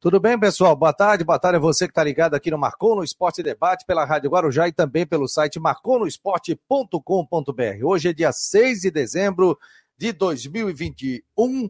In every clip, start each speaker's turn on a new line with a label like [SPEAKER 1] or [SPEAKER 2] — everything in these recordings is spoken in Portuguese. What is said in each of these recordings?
[SPEAKER 1] Tudo bem, pessoal? Boa tarde. Boa tarde a você que está ligado aqui no Marcou no Esporte Debate pela Rádio Guarujá e também pelo site marconosport.com.br. Hoje é dia 6 de dezembro de 2021.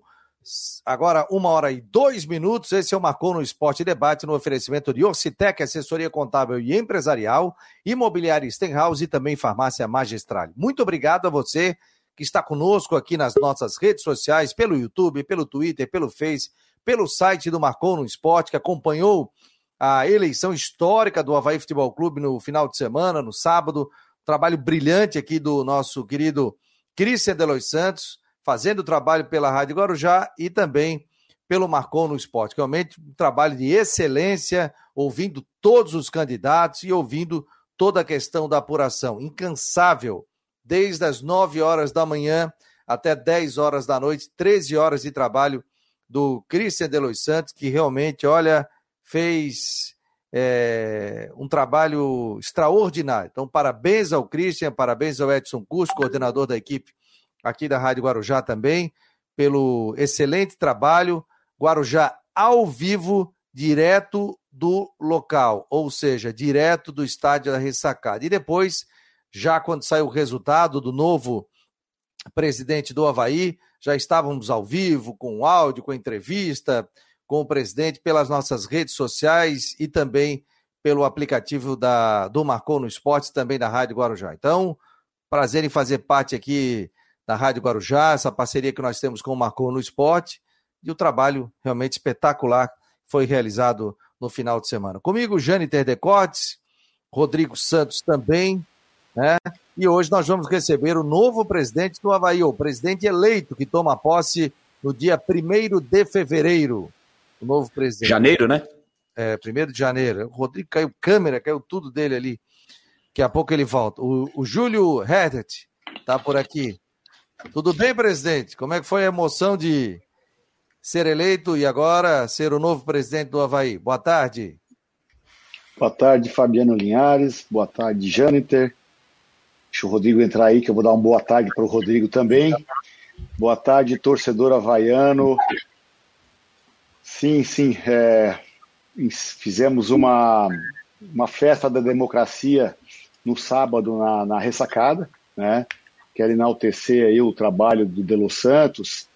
[SPEAKER 1] Agora, uma hora e dois minutos. Esse é o Marcou no Esporte Debate no oferecimento de Orcitec, assessoria contábil e empresarial, imobiliária Stenhouse e também farmácia magistral. Muito obrigado a você que está conosco aqui nas nossas redes sociais, pelo YouTube, pelo Twitter, pelo Face pelo site do Marcou no Esporte, que acompanhou a eleição histórica do Havaí Futebol Clube no final de semana, no sábado. Trabalho brilhante aqui do nosso querido Cristian Delois Santos, fazendo trabalho pela Rádio Guarujá e também pelo Marcou no Esporte. Realmente um trabalho de excelência, ouvindo todos os candidatos e ouvindo toda a questão da apuração. Incansável, desde as 9 horas da manhã até 10 horas da noite, 13 horas de trabalho do Christian de Los Santos, que realmente, olha, fez é, um trabalho extraordinário. Então, parabéns ao Christian, parabéns ao Edson Cusco, coordenador da equipe aqui da Rádio Guarujá também, pelo excelente trabalho. Guarujá ao vivo, direto do local, ou seja, direto do estádio da ressacada. E depois, já quando saiu o resultado do novo presidente do Havaí, já estávamos ao vivo, com áudio, com entrevista com o presidente pelas nossas redes sociais e também pelo aplicativo da, do Marcou no Esporte, também da Rádio Guarujá. Então, prazer em fazer parte aqui da Rádio Guarujá, essa parceria que nós temos com o Marcou no Esporte e o trabalho realmente espetacular foi realizado no final de semana. Comigo, Jane Terdecotes, Rodrigo Santos também, né? E hoje nós vamos receber o novo presidente do Havaí, o presidente eleito, que toma posse no dia 1 de fevereiro. O novo presidente.
[SPEAKER 2] Janeiro, né?
[SPEAKER 1] É, 1 de janeiro. O Rodrigo caiu câmera, caiu tudo dele ali. Daqui a pouco ele volta. O, o Júlio Herdet está por aqui. Tudo bem, presidente? Como é que foi a emoção de ser eleito e agora ser o novo presidente do Havaí? Boa tarde.
[SPEAKER 3] Boa tarde, Fabiano Linhares. Boa tarde, Jâniter. Deixa o Rodrigo entrar aí, que eu vou dar uma boa tarde para o Rodrigo também. Boa tarde, torcedor havaiano. Sim, sim, é, fizemos uma, uma festa da democracia no sábado na, na ressacada, né? Quero enaltecer aí o trabalho do Delo Santos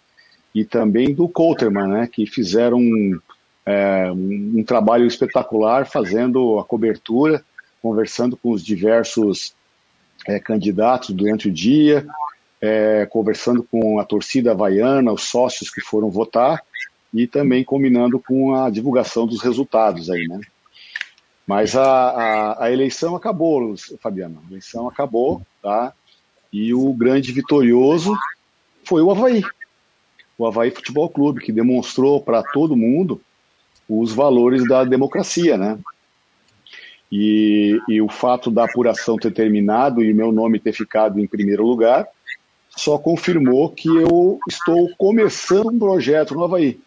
[SPEAKER 3] e também do Coulterman, né? Que fizeram um, é, um, um trabalho espetacular fazendo a cobertura, conversando com os diversos é, candidatos durante o dia, é, conversando com a torcida havaiana, os sócios que foram votar e também combinando com a divulgação dos resultados aí, né? Mas a, a, a eleição acabou, Fabiano, a eleição acabou, tá? E o grande vitorioso foi o Havaí, o Havaí Futebol Clube, que demonstrou para todo mundo os valores da democracia, né? E, e, o fato da apuração ter terminado e meu nome ter ficado em primeiro lugar só confirmou que eu estou começando um projeto no Havaí.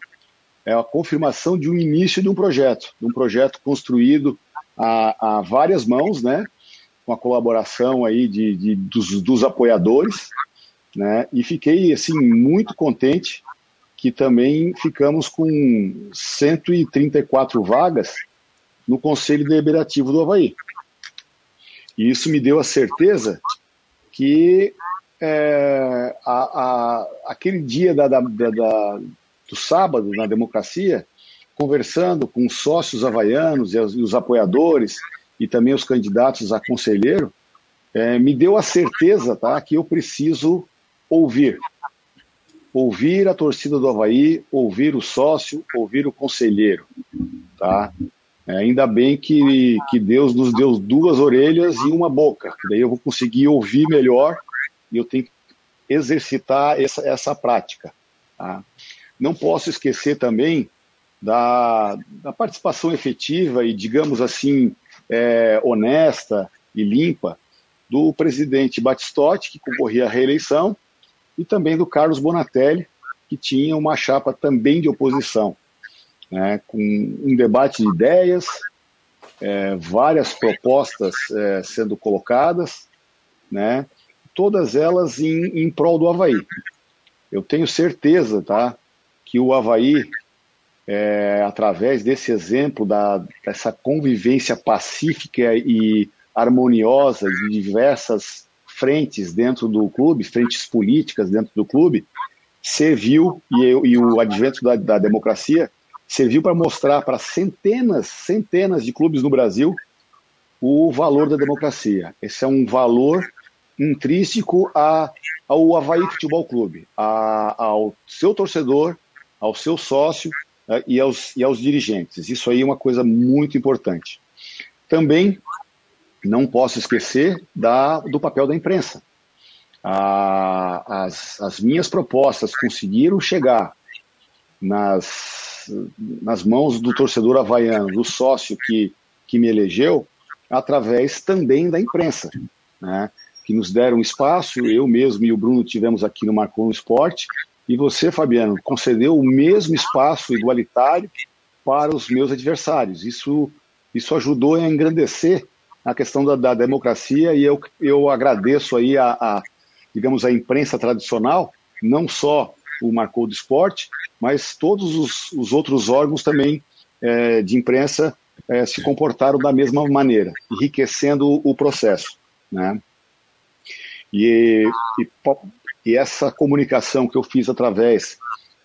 [SPEAKER 3] É a confirmação de um início de um projeto, de um projeto construído a, a várias mãos, né? Com a colaboração aí de, de dos, dos apoiadores, né? E fiquei assim muito contente que também ficamos com 134 vagas no Conselho Deliberativo do Havaí. E isso me deu a certeza que é, a, a, aquele dia da, da, da, do sábado na democracia, conversando com os sócios havaianos e os, e os apoiadores e também os candidatos a conselheiro, é, me deu a certeza tá, que eu preciso ouvir. Ouvir a torcida do Havaí, ouvir o sócio, ouvir o conselheiro. Tá? É, ainda bem que, que Deus nos deu duas orelhas e uma boca, daí eu vou conseguir ouvir melhor e eu tenho que exercitar essa, essa prática. Tá? Não posso esquecer também da, da participação efetiva e, digamos assim, é, honesta e limpa do presidente Batistotti, que concorria à reeleição, e também do Carlos Bonatelli, que tinha uma chapa também de oposição né, com um debate de ideias, é, várias propostas é, sendo colocadas, né, todas elas em, em prol do Havaí. Eu tenho certeza tá, que o Havaí é, através desse exemplo da, dessa convivência pacífica e harmoniosa de diversas frentes dentro do clube, frentes políticas dentro do clube, serviu, e, e o advento da, da democracia, serviu para mostrar para centenas, centenas de clubes no Brasil o valor da democracia. Esse é um valor intrínseco a, ao Havaí Futebol Clube, a, ao seu torcedor, ao seu sócio uh, e, aos, e aos dirigentes. Isso aí é uma coisa muito importante. Também não posso esquecer da, do papel da imprensa. as, as minhas propostas conseguiram chegar nas, nas mãos do torcedor havaiano, do sócio que, que me elegeu, através também da imprensa, né? que nos deram espaço, eu mesmo e o Bruno tivemos aqui no Marcon Esporte, e você, Fabiano, concedeu o mesmo espaço igualitário para os meus adversários. Isso, isso ajudou a engrandecer a questão da, da democracia e eu, eu agradeço aí a, a, digamos, a imprensa tradicional, não só o Marcou do Esporte, mas todos os, os outros órgãos também é, de imprensa é, se comportaram da mesma maneira, enriquecendo o processo. Né? E, e, e, essa comunicação que eu fiz através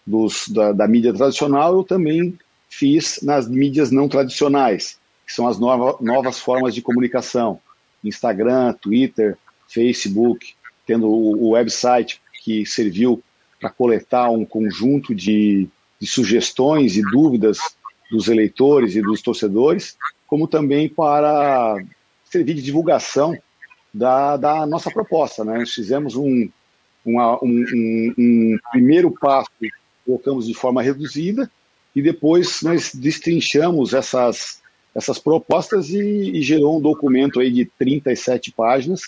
[SPEAKER 3] dos, da, da, mídia tradicional, eu também fiz nas mídias não tradicionais, que são as nova, novas formas de comunicação. Instagram, Twitter, Facebook, tendo o, o website que serviu para coletar um conjunto de, de sugestões e dúvidas dos eleitores e dos torcedores, como também para servir de divulgação da, da nossa proposta. Né? Nós fizemos um, uma, um, um, um primeiro passo, colocamos de forma reduzida, e depois nós destrinchamos essas, essas propostas e, e, gerou um documento aí de 37 páginas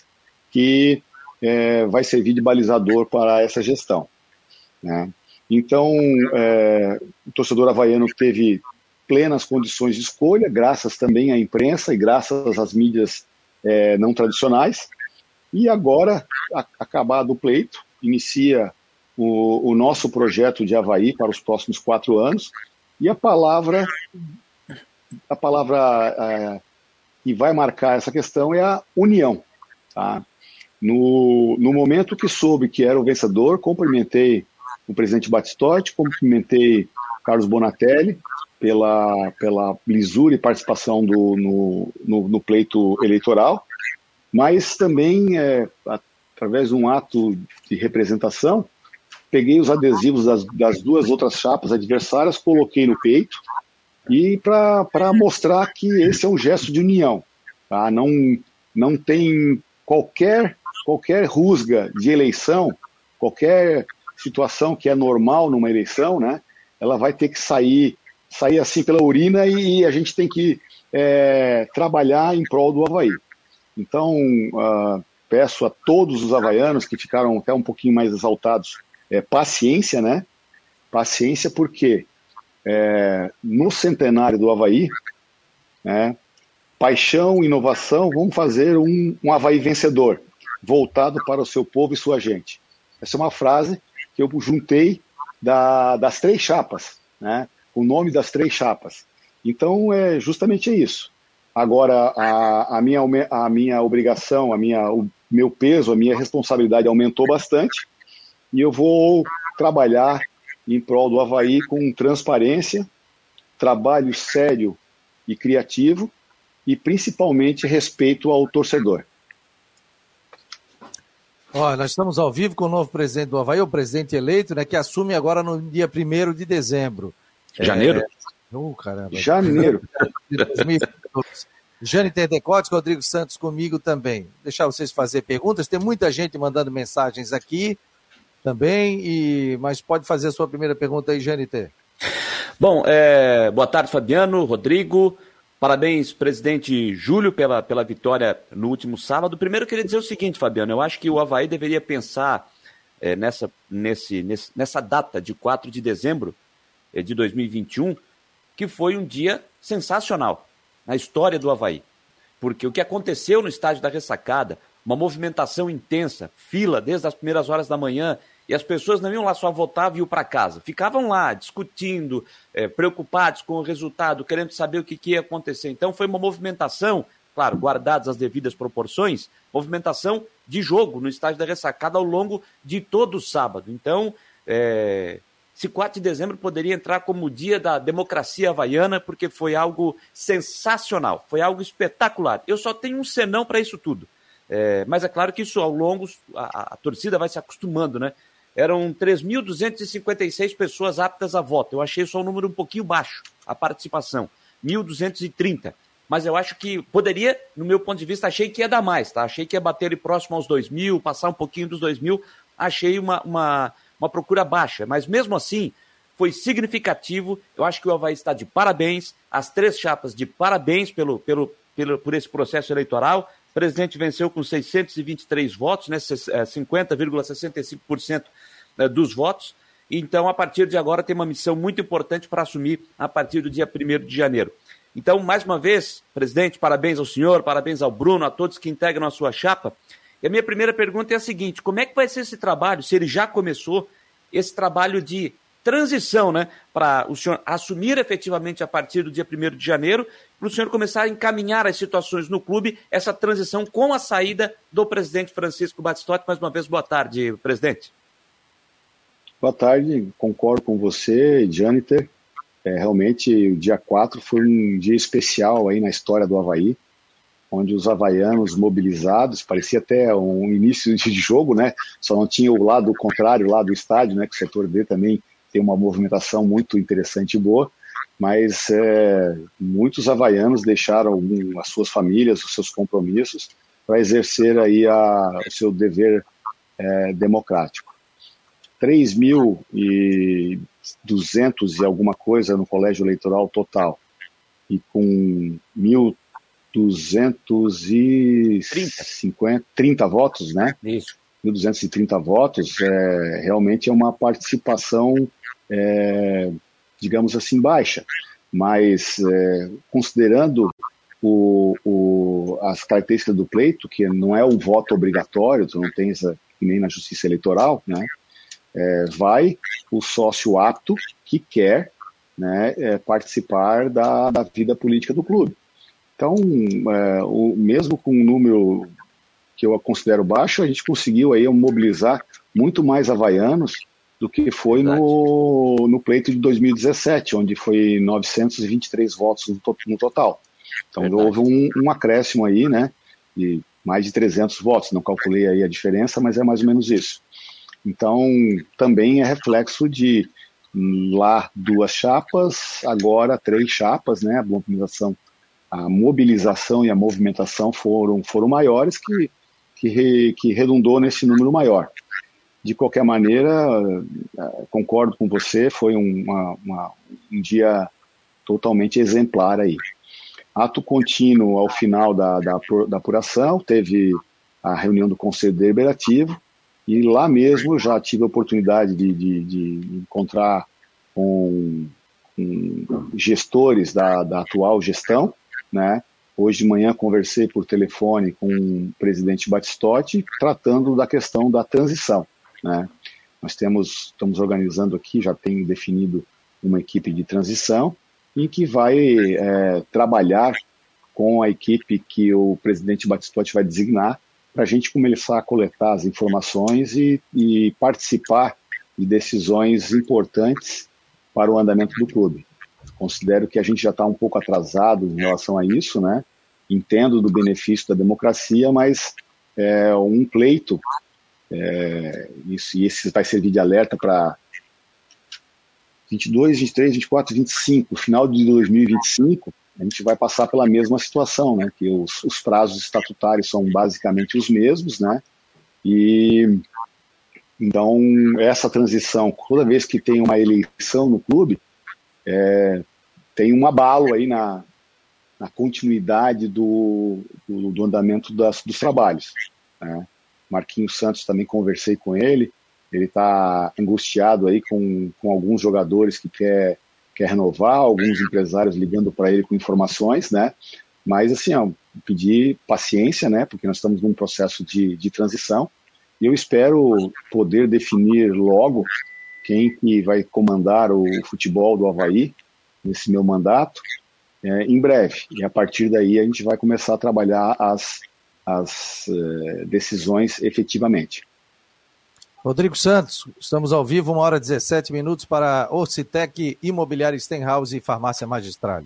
[SPEAKER 3] que é, vai servir de balizador para essa gestão. Né? Então, é, o torcedor havaiano teve plenas condições de escolha, graças também à imprensa e graças às mídias é, não tradicionais. E agora, a, acabado o pleito, inicia o, o, nosso projeto de Havaí para os próximos quatro anos. E a palavra, a palavra é, que vai marcar essa questão é a união. Tá? No, no momento que soube que era o vencedor, cumprimentei o presidente Batistotti, cumprimentei Carlos Bonatelli, pela, pela lisura e participação do, no, no, no pleito eleitoral, mas também, é, através de um ato de representação, peguei os adesivos das, das duas outras chapas adversárias, coloquei no peito, e para mostrar que esse é um gesto de união. Tá? Não, não tem qualquer, qualquer rusga de eleição, qualquer situação que é normal numa eleição, né? ela vai ter que sair sair assim pela urina e a gente tem que é, trabalhar em prol do Havaí. Então, uh, peço a todos os havaianos que ficaram até um pouquinho mais exaltados, é, paciência, né? Paciência porque é, no centenário do Havaí, né, paixão, inovação, vamos fazer um, um Havaí vencedor, voltado para o seu povo e sua gente. Essa é uma frase que eu juntei da, das três chapas, né? o nome das três chapas. Então, é justamente isso. Agora, a, a, minha, a minha obrigação, a minha, o meu peso, a minha responsabilidade aumentou bastante e eu vou trabalhar em prol do Havaí com transparência, trabalho sério e criativo e principalmente respeito ao torcedor.
[SPEAKER 1] Olha, nós estamos ao vivo com o novo presidente do Havaí, o presidente eleito, né, que assume agora no dia 1 de dezembro.
[SPEAKER 2] Janeiro? É...
[SPEAKER 1] Oh, caramba.
[SPEAKER 3] Janeiro.
[SPEAKER 1] Jane Tentecotes, Rodrigo Santos comigo também. Deixar vocês fazer perguntas. Tem muita gente mandando mensagens aqui também, e mas pode fazer a sua primeira pergunta aí, Jane T.
[SPEAKER 2] Bom, é... boa tarde, Fabiano, Rodrigo. Parabéns, presidente Júlio, pela, pela vitória no último sábado. Primeiro, eu queria dizer o seguinte, Fabiano, eu acho que o Havaí deveria pensar é, nessa, nesse, nesse, nessa data de 4 de dezembro eh, de 2021, que foi um dia sensacional na história do Havaí. Porque o que aconteceu no estádio da ressacada, uma movimentação intensa, fila desde as primeiras horas da manhã, E as pessoas não iam lá só votar e iam para casa. Ficavam lá discutindo, é, preocupados com o resultado, querendo saber o que, que ia acontecer. Então foi uma movimentação, claro, guardadas as devidas proporções, movimentação de jogo no estádio da ressacada ao longo de todo o sábado. Então, é, esse 4 de dezembro poderia entrar como o dia da democracia havaiana, porque foi algo sensacional, foi algo espetacular. Eu só tenho um senão para isso tudo. É, mas é claro que isso ao longo, a, a torcida vai se acostumando, né? Eram 3.256 pessoas aptas a voto. Eu achei só um número um pouquinho baixo, a participação. 1.230. Mas eu acho que poderia, no meu ponto de vista, achei que ia dar mais, tá? Achei que ia bater ali próximo aos 2.000, passar um pouquinho dos 2.000. Achei uma, uma, uma procura baixa, mas mesmo assim foi significativo. Eu acho que o Havaí está de parabéns, as três chapas de parabéns pelo, pelo, pelo, por esse processo eleitoral. O presidente venceu com 623 votos, né, 50,65% é, dos votos. Então, a partir de agora, tem uma missão muito importante para assumir a partir do dia 1 de janeiro. Então, mais uma vez, presidente, parabéns ao senhor, parabéns ao Bruno, a todos que integram a sua chapa. E a minha primeira pergunta é a seguinte: como é que vai ser esse trabalho, se ele já começou, esse trabalho de transição, né? Para o senhor assumir efetivamente a partir do dia 1 de janeiro, para o senhor começar a encaminhar as situações no clube, essa transição com a saída do presidente Francisco Batistotti. Mais uma vez, boa tarde, presidente.
[SPEAKER 3] Boa tarde, concordo com você, Janiter. É, realmente, o dia 4 foi um dia especial aí na história do Havaí onde os havaianos mobilizados, parecia até um início de jogo, né? Só não tinha o lado contrário, lá do estádio, né? Que o setor D também tem uma movimentação muito interessante e boa, mas é, muitos havaianos deixaram as suas famílias, os seus compromissos, para exercer aí a, o seu dever é, democrático. 3.200 e alguma coisa no colégio eleitoral total, e com 1.000 250, 30 votos, né?
[SPEAKER 2] Isso.
[SPEAKER 3] 1.230 votos, é, realmente é uma participação, é, digamos assim, baixa. Mas, é, considerando o, o, as características do pleito, que não é um voto obrigatório, tu não tens nem na justiça eleitoral, né? É, vai o sócio apto que quer né, é, participar da, da vida política do clube. Então, é, o, mesmo com um número que eu considero baixo, a gente conseguiu aí mobilizar muito mais havaianos do que foi no, no pleito de 2017, onde foi 923 votos no, total. Então Verdade. houve um, um, acréscimo aí, né, de mais de 300 votos. Não calculei aí a diferença, mas é mais ou menos isso. Então também é reflexo de lá duas chapas, agora três chapas, né, a mobilização a mobilização e a movimentação foram, foram maiores que, que, que redundou nesse número maior. De qualquer maneira, eh, concordo com você, foi uma, uma, um dia totalmente exemplar aí. Ato contínuo ao final da, da, da apuração, teve a reunião do Conselho Deliberativo, e lá mesmo já tive a oportunidade de, de, de encontrar com, gestores da, da atual gestão, né? Hoje de manhã conversei por telefone com o presidente Batistotti, tratando da questão da transição. Né? Nós temos, estamos organizando aqui, já tem definido uma equipe de transição, em que vai é, trabalhar com a equipe que o presidente Batistotti vai designar, para a gente começar a coletar as informações e, e participar de decisões importantes para o andamento do clube. Considero que a gente já está um pouco atrasado em relação a isso, né? Entendo do benefício da democracia, mas é um pleito, é, isso, e esse vai servir de alerta para 22, 23, 24, 25, final de 2025, a gente vai passar pela mesma situação, né? Que os, os prazos estatutários são basicamente os mesmos, né? E então essa transição, toda vez que tem uma eleição no clube, é, tem um abalo aí na, na continuidade do, do, do andamento das, dos trabalhos. Né? Marquinhos Santos também conversei com ele, ele está angustiado aí com, com alguns jogadores que quer, quer renovar, alguns empresários ligando para ele com informações, né? Mas assim, ó, pedir paciência, né? Porque nós estamos num processo de, de transição E eu espero poder definir logo quem que vai comandar o futebol do Havaí nesse meu mandato é, em breve. E a partir daí a gente vai começar a trabalhar as, as uh, decisões efetivamente.
[SPEAKER 1] Rodrigo Santos, estamos ao vivo, uma hora e 17 minutos para Orcitec, Imobiliária Stenhouse e Farmácia Magistral.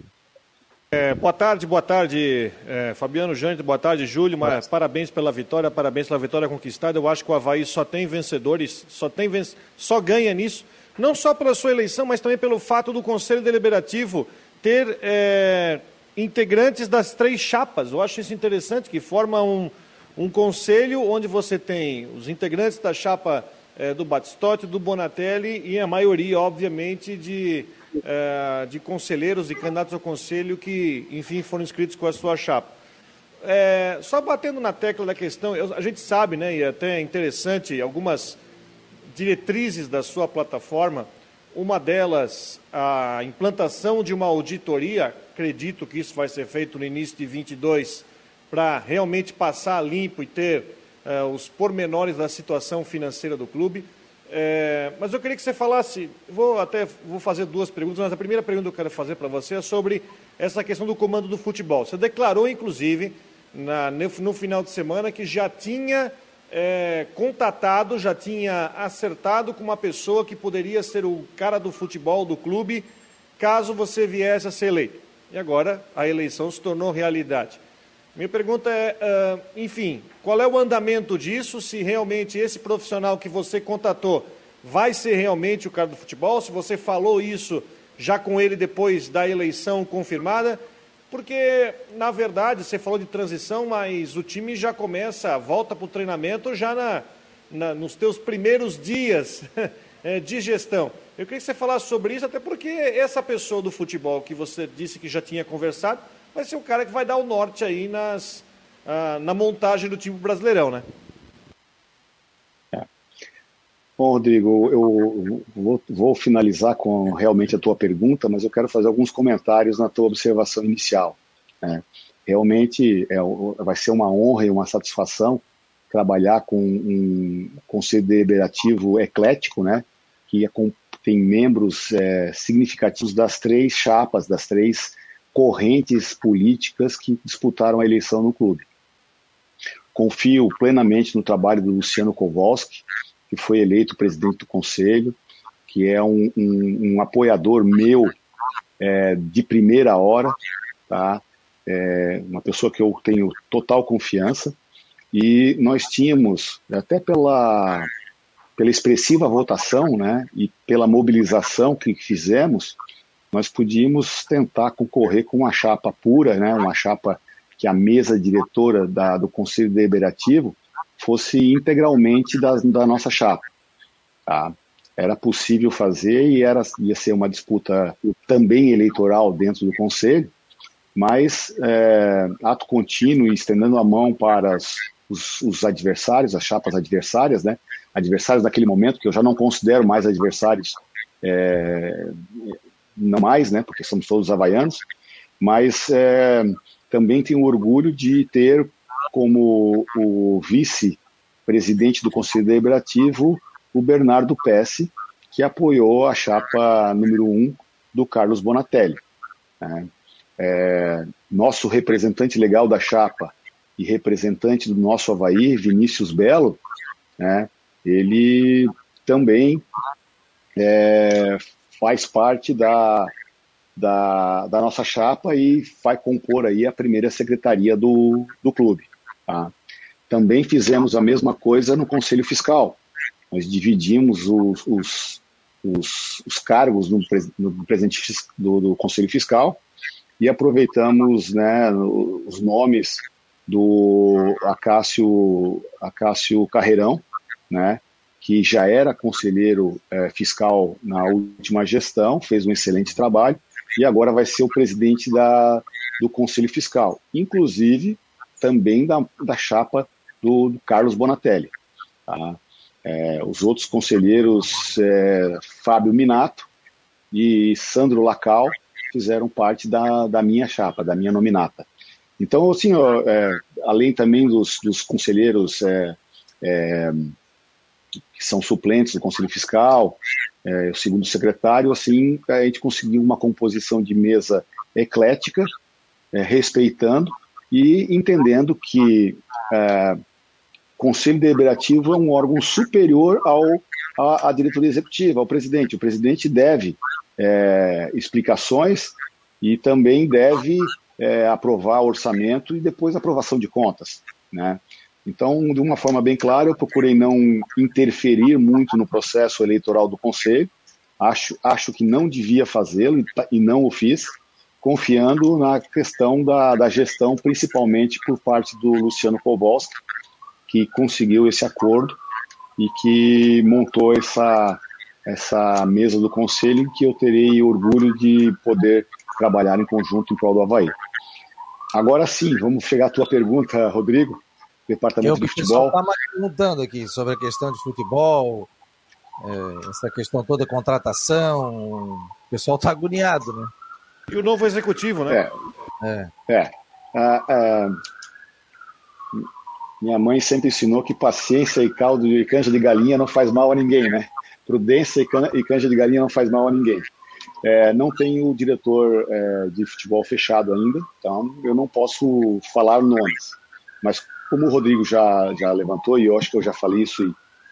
[SPEAKER 4] É, boa tarde, boa tarde, é, Fabiano Jante, boa tarde, Júlio. Mas, parabéns pela vitória, parabéns pela vitória conquistada. Eu acho que o Havaí só tem vencedores, só, tem só ganha nisso, não só pela sua eleição, mas também pelo fato do Conselho Deliberativo ter é, integrantes das três chapas. Eu acho isso interessante, que forma um, um conselho onde você tem os integrantes da chapa é, do Batistotti, do Bonatelli e a maioria, obviamente, de, é, de conselheiros e candidatos ao conselho que, enfim, foram inscritos com a sua chapa. É, só batendo na tecla da questão, eu, a gente sabe, né, e até é interessante, algumas diretrizes da sua plataforma, uma delas, a implantação de uma auditoria, acredito que isso vai ser feito no início de 22, para realmente passar limpo e ter uh, os pormenores da situação financeira do clube. É, mas eu queria que você falasse, vou até vou fazer duas perguntas, mas a primeira pergunta que eu quero fazer para você é sobre essa questão do comando do futebol. Você declarou, inclusive, na, no final de semana, que já tinha é, contatado, já tinha acertado com uma pessoa que poderia ser o cara do futebol do clube, caso você viesse a ser eleito. E agora a eleição se tornou realidade. Minha pergunta é, uh, enfim, qual é o andamento disso? Se realmente esse profissional que você contatou vai ser realmente o cara do futebol? Se você falou isso já com ele depois da eleição confirmada? Porque, na verdade, você falou de transição, mas o time já começa, volta para o treinamento já na, na, nos teus primeiros dias eh, de gestão. Eu queria que você falasse sobre isso, até porque essa pessoa do futebol que você disse que já tinha conversado, vai ser o cara que vai dar o norte aí nas, uh, na montagem do time brasileirão, né?
[SPEAKER 3] É. Bom, Rodrigo, eu vou, vou, finalizar com realmente a tua pergunta, mas eu quero fazer alguns comentários na tua observação inicial. Né? Realmente é, vai ser uma honra e uma satisfação trabalhar com um conselho deliberativo eclético, né? que é tem membros é, significativos das três chapas, das três correntes políticas que disputaram a eleição no clube. Confio plenamente no trabalho do Luciano Kowalski, que foi eleito presidente do conselho, que é um, um, um apoiador meu é, de primeira hora, tá? É uma pessoa que eu tenho total confiança. E nós tínhamos, até pela, pela expressiva votação né, e pela mobilização que fizemos, nós podíamos tentar concorrer com uma chapa pura, né, uma chapa que a mesa diretora da, do Conselho Deliberativo fosse integralmente da, da nossa chapa. Tá? Era possível fazer e era, ia ser uma disputa também eleitoral dentro do Conselho, mas é, ato contínuo e estendendo a mão para as, os, os, adversários, as chapas adversárias, né? adversários naquele momento, que eu já não considero mais adversários é, não mais, né, porque somos todos havaianos, mas é, também tenho orgulho de ter como o vice-presidente do Conselho Deliberativo o Bernardo Pesce, que apoiou a chapa número um do Carlos Bonatelli. Né. É, nosso representante legal da chapa e representante do nosso Havaí, Vinícius Belo, né, ele também é, faz parte da, da, da, nossa chapa e vai compor aí a primeira secretaria do, do clube. Tá? Também fizemos a mesma coisa no Conselho Fiscal. Nós dividimos os, os, os, os cargos no, no do, do, Conselho Fiscal e aproveitamos né, os nomes do Acácio, Acácio Carreirão, né, que já era conselheiro é, fiscal na última gestão, fez um excelente trabalho e agora vai ser o presidente da, do Conselho Fiscal, inclusive também da, da chapa do, do Carlos Bonatelli. Tá? É, os outros conselheiros, é, Fábio Minato e Sandro Lacal, fizeram parte da, da minha chapa, da minha nominata. Então, assim, ó, além também dos, dos conselheiros que são suplentes do Conselho Fiscal, é, o segundo secretário, assim a gente conseguiu uma composição de mesa eclética, é, respeitando e entendendo que é, Conselho Deliberativo é um órgão superior ao, à, diretoria executiva, ao presidente. O presidente deve é, explicações e também deve é, aprovar orçamento e depois aprovação de contas. Né? Então, de uma forma bem clara, eu procurei não interferir muito no processo eleitoral do Conselho, acho, acho que não devia fazê-lo e, e, não o fiz, confiando na questão da, da gestão, principalmente por parte do Luciano Kowalski, que conseguiu esse acordo e que montou essa, essa mesa do Conselho, em que eu terei orgulho de poder trabalhar em conjunto em prol do Havaí. Agora sim, vamos chegar à tua pergunta, Rodrigo, departamento de futebol.
[SPEAKER 1] está perguntando aqui sobre a questão de futebol, é, essa questão toda contratação, o pessoal está agoniado, né?
[SPEAKER 4] E o novo executivo, né?
[SPEAKER 3] É. é. é. Ah, ah, minha mãe sempre ensinou que paciência e caldo de canja de galinha não faz mal a ninguém, né? Prudência e canja de galinha não faz mal a ninguém. É, não tenho diretor é, de futebol fechado ainda, então eu não posso falar nomes. Mas como o Rodrigo já, já levantou, e eu acho que eu já falei isso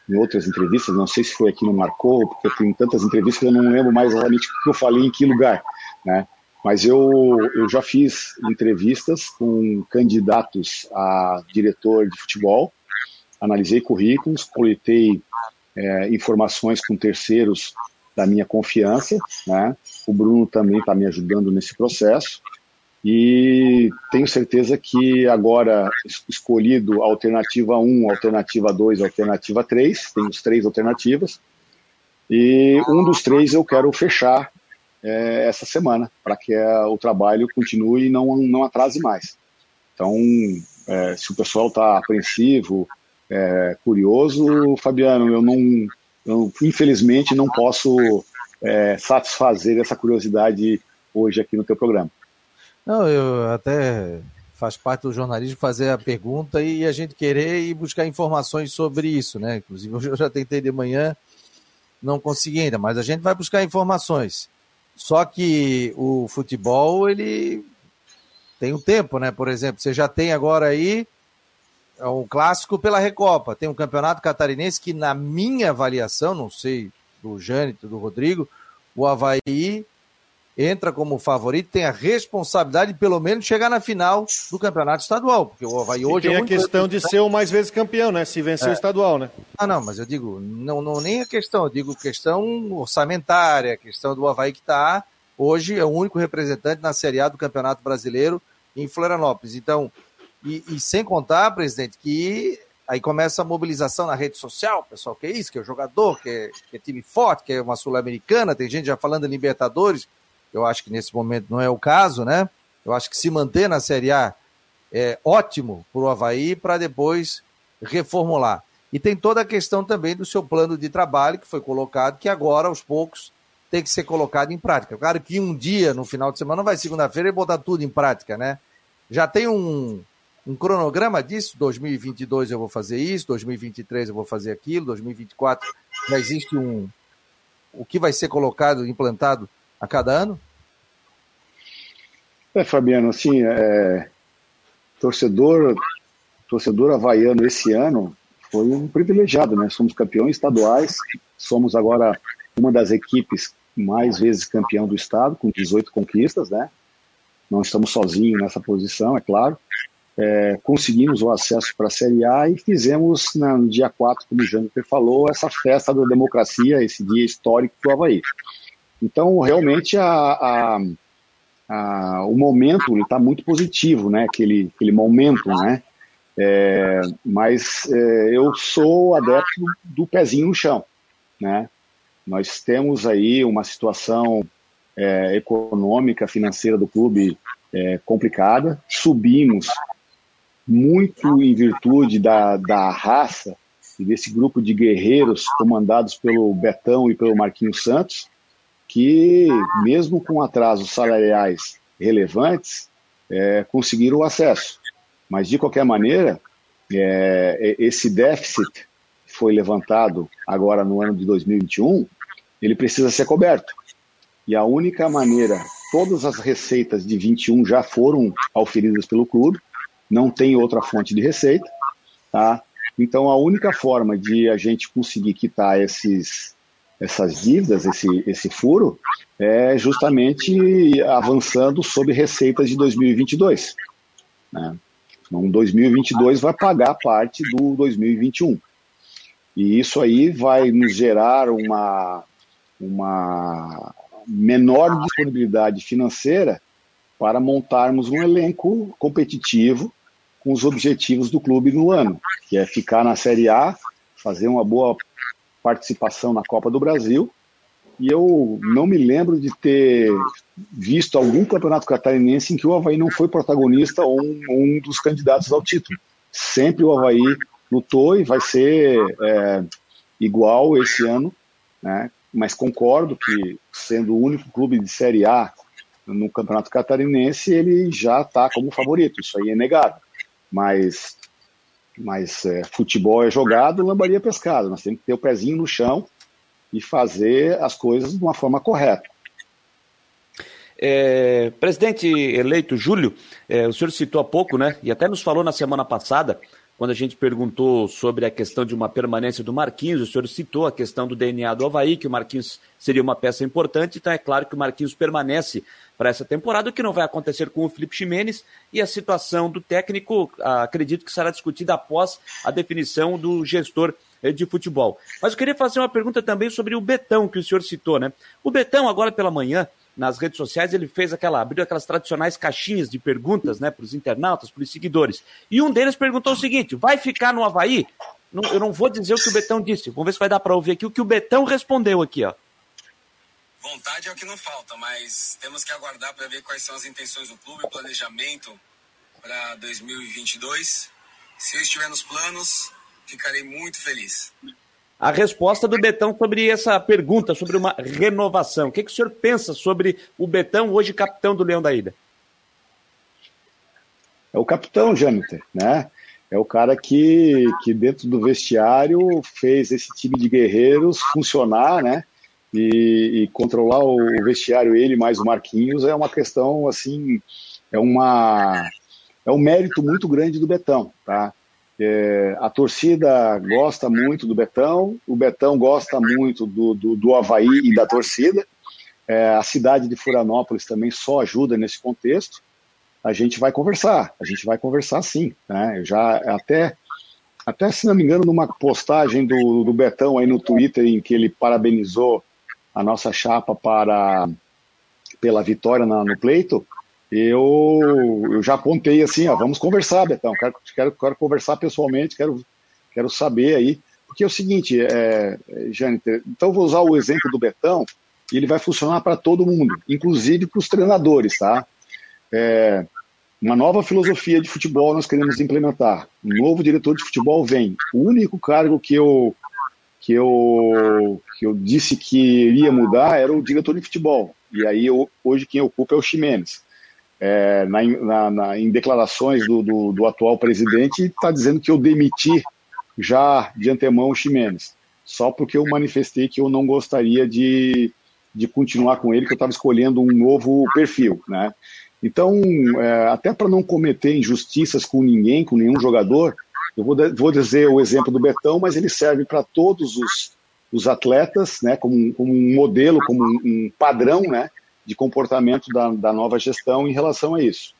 [SPEAKER 3] em, outras entrevistas, não sei se foi aqui no Marcou, porque tem tantas entrevistas que eu não lembro mais exatamente o que eu falei em que lugar, né? Mas eu, eu já fiz entrevistas com candidatos a diretor de futebol, analisei currículos, coletei é, informações com terceiros da minha confiança, né? O Bruno também está me ajudando nesse processo e tenho certeza que agora escolhido a alternativa 1, alternativa 2, alternativa 3, temos três alternativas, e um dos três eu quero fechar é, essa semana, para que é, o trabalho continue e não, não atrase mais. Então, é, se o pessoal está apreensivo, é, curioso, Fabiano, eu não, eu, infelizmente, não posso é, satisfazer essa curiosidade hoje aqui no teu programa.
[SPEAKER 1] Não, eu até faz parte do jornalismo fazer a pergunta e a gente querer ir buscar informações sobre isso, né? Inclusive, eu já tentei de manhã, não consegui ainda, mas a gente vai buscar informações. Só que o futebol, ele tem um tempo, né? Por exemplo, você já tem agora aí um é clássico pela Recopa. Tem um campeonato catarinense que, na minha avaliação, não sei do Jânito, do Rodrigo, o Havaí entra como favorito, tem a responsabilidade de pelo menos chegar na final do campeonato estadual, porque o Havaí hoje
[SPEAKER 4] e tem é a questão de ser o mais vezes campeão, né? Se vencer é. o estadual, né?
[SPEAKER 1] Ah, não, mas eu digo, não, não nem a questão, eu digo questão orçamentária, questão do Havaí que está hoje é o único representante na Série A do Campeonato Brasileiro em Florianópolis. Então, e, e sem contar, presidente, que aí começa a mobilização na rede social, pessoal, que é isso, que é o jogador, que é, que é time forte, que é uma sul-americana, tem gente já falando em Libertadores, eu acho que nesse momento não é o caso, né? Eu acho que se manter na Série A é ótimo para o Havaí para depois reformular. E tem toda a questão também do seu plano de trabalho que foi colocado, que agora, aos poucos, tem que ser colocado em prática. Claro que um dia, no final de semana, não vai segunda-feira e botar tudo em prática, né? Já tem um, um cronograma disso, 2022 eu vou fazer isso, 2023 eu vou fazer aquilo, 2024 já existe um o que vai ser colocado, implantado a cada ano?
[SPEAKER 3] É, Fabiano, assim, é, torcedor, torcedor havaiano esse ano foi um privilegiado, né? Somos campeões estaduais, somos agora uma das equipes mais vezes campeão do estado, com 18 conquistas, né? Não estamos sozinhos nessa posição, é claro. É, conseguimos o acesso para a Série A e fizemos no dia 4, como o Jâniter falou, essa festa da democracia, esse dia histórico para o Havaí. Então, realmente, a, a, a, o momento está muito positivo, né? Aquele, aquele momento, né? É, mas é, eu sou adepto do pezinho no chão, né? Nós temos aí uma situação é, econômica, financeira do clube é, complicada. Subimos muito em virtude da, da raça e desse grupo de guerreiros comandados pelo Betão e pelo Marquinhos Santos, que, mesmo com atrasos salariais relevantes, é, conseguiram o acesso. Mas, de qualquer maneira, é, esse déficit foi levantado agora no ano de 2021, ele precisa ser coberto. E a única maneira, todas as receitas de 21 já foram auferidas pelo clube, não tem outra fonte de receita, tá? Então a única forma de a gente conseguir quitar esses, essas dívidas, esse, esse furo, é justamente avançando sobre receitas de 2022. Né? Então 2022 vai pagar parte do 2021. E isso aí vai nos gerar uma, uma menor disponibilidade financeira para montarmos um elenco competitivo com os objetivos do clube no ano, que é ficar na Série A, fazer uma boa participação na Copa do Brasil. E eu não me lembro de ter visto algum campeonato catarinense em que o Havaí não foi protagonista ou um, um dos candidatos ao título. Sempre o Havaí lutou e vai ser é, igual esse ano, né? mas concordo que, sendo o único clube de Série A no Campeonato Catarinense, ele já está como favorito, isso aí é negado. Mas, mas é, futebol é jogado, lambaria é pescado. Nós temos que ter o pezinho no chão e fazer as coisas de uma forma correta.
[SPEAKER 2] É, presidente eleito Júlio, é, o senhor citou há pouco, né? E até nos falou na semana passada quando a gente perguntou sobre a questão de uma permanência do Marquinhos, o senhor citou a questão do DNA do Havaí, que o Marquinhos seria uma peça importante, então é claro que o Marquinhos permanece para essa temporada, o que não vai acontecer com o Felipe Ximenes, e a situação do técnico, acredito que será discutida após a definição do gestor eh, de futebol. Mas eu queria fazer uma pergunta também sobre o Betão, que o senhor citou, né? O Betão, agora pela manhã, nas redes sociais, ele fez aquela, abriu aquelas tradicionais caixinhas de perguntas, né, para os internautas, para os seguidores. E um deles perguntou o seguinte: vai ficar no Havaí? Não, eu não vou dizer o que o Betão disse. Vamos ver se vai dar para ouvir aqui o que o Betão respondeu aqui, ó.
[SPEAKER 5] Vontade é o que não falta, mas temos que aguardar para ver quais são as intenções do clube, planejamento para 2022. Se eu estiver nos planos, ficarei muito feliz
[SPEAKER 2] a resposta do Betão sobre essa pergunta, sobre uma renovação. O que, que o senhor pensa sobre o Betão, hoje capitão do Leão da Ilha?
[SPEAKER 3] É o capitão, Jâniter, né? É o cara que, que dentro do vestiário fez esse time de guerreiros funcionar, né? E, e controlar o vestiário, ele mais o Marquinhos, é uma questão, assim, é uma... É um mérito muito grande do Betão, tá? É, a torcida gosta muito do Betão, o Betão gosta muito do, do, do Havaí e da torcida. É, a cidade de Florianópolis também só ajuda nesse contexto. A gente vai conversar, a gente vai conversar sim. Né? Eu já até, até, se não me engano, numa postagem do, do Betão aí no Twitter, em que ele parabenizou a nossa chapa para pela vitória na, no pleito, eu, eu já apontei assim, ó, vamos conversar, Betão, quero, quero, quero conversar pessoalmente, quero, quero saber aí, porque é o seguinte, é, Jâniter, então vou usar o exemplo do Betão, e ele vai funcionar para todo mundo, inclusive para os treinadores, tá? É, uma nova filosofia de futebol nós queremos implementar. Um novo diretor de futebol vem. O único cargo que eu que eu que eu disse que iria mudar era o diretor de futebol. E aí eu, hoje quem ocupa é o Ximenes é, na, na, na, em declarações do, do, do atual presidente, está dizendo que eu demiti já de antemão o Ximenes, só porque eu manifestei que eu não gostaria de, de continuar com ele, que eu estava escolhendo um novo perfil. Né? Então, é, até para não cometer injustiças com ninguém, com nenhum jogador, eu vou, vou dizer o exemplo do Betão, mas ele serve para todos os, os atletas, né, como, como um modelo, como um, um padrão, né, de comportamento da, da nova gestão em relação a isso.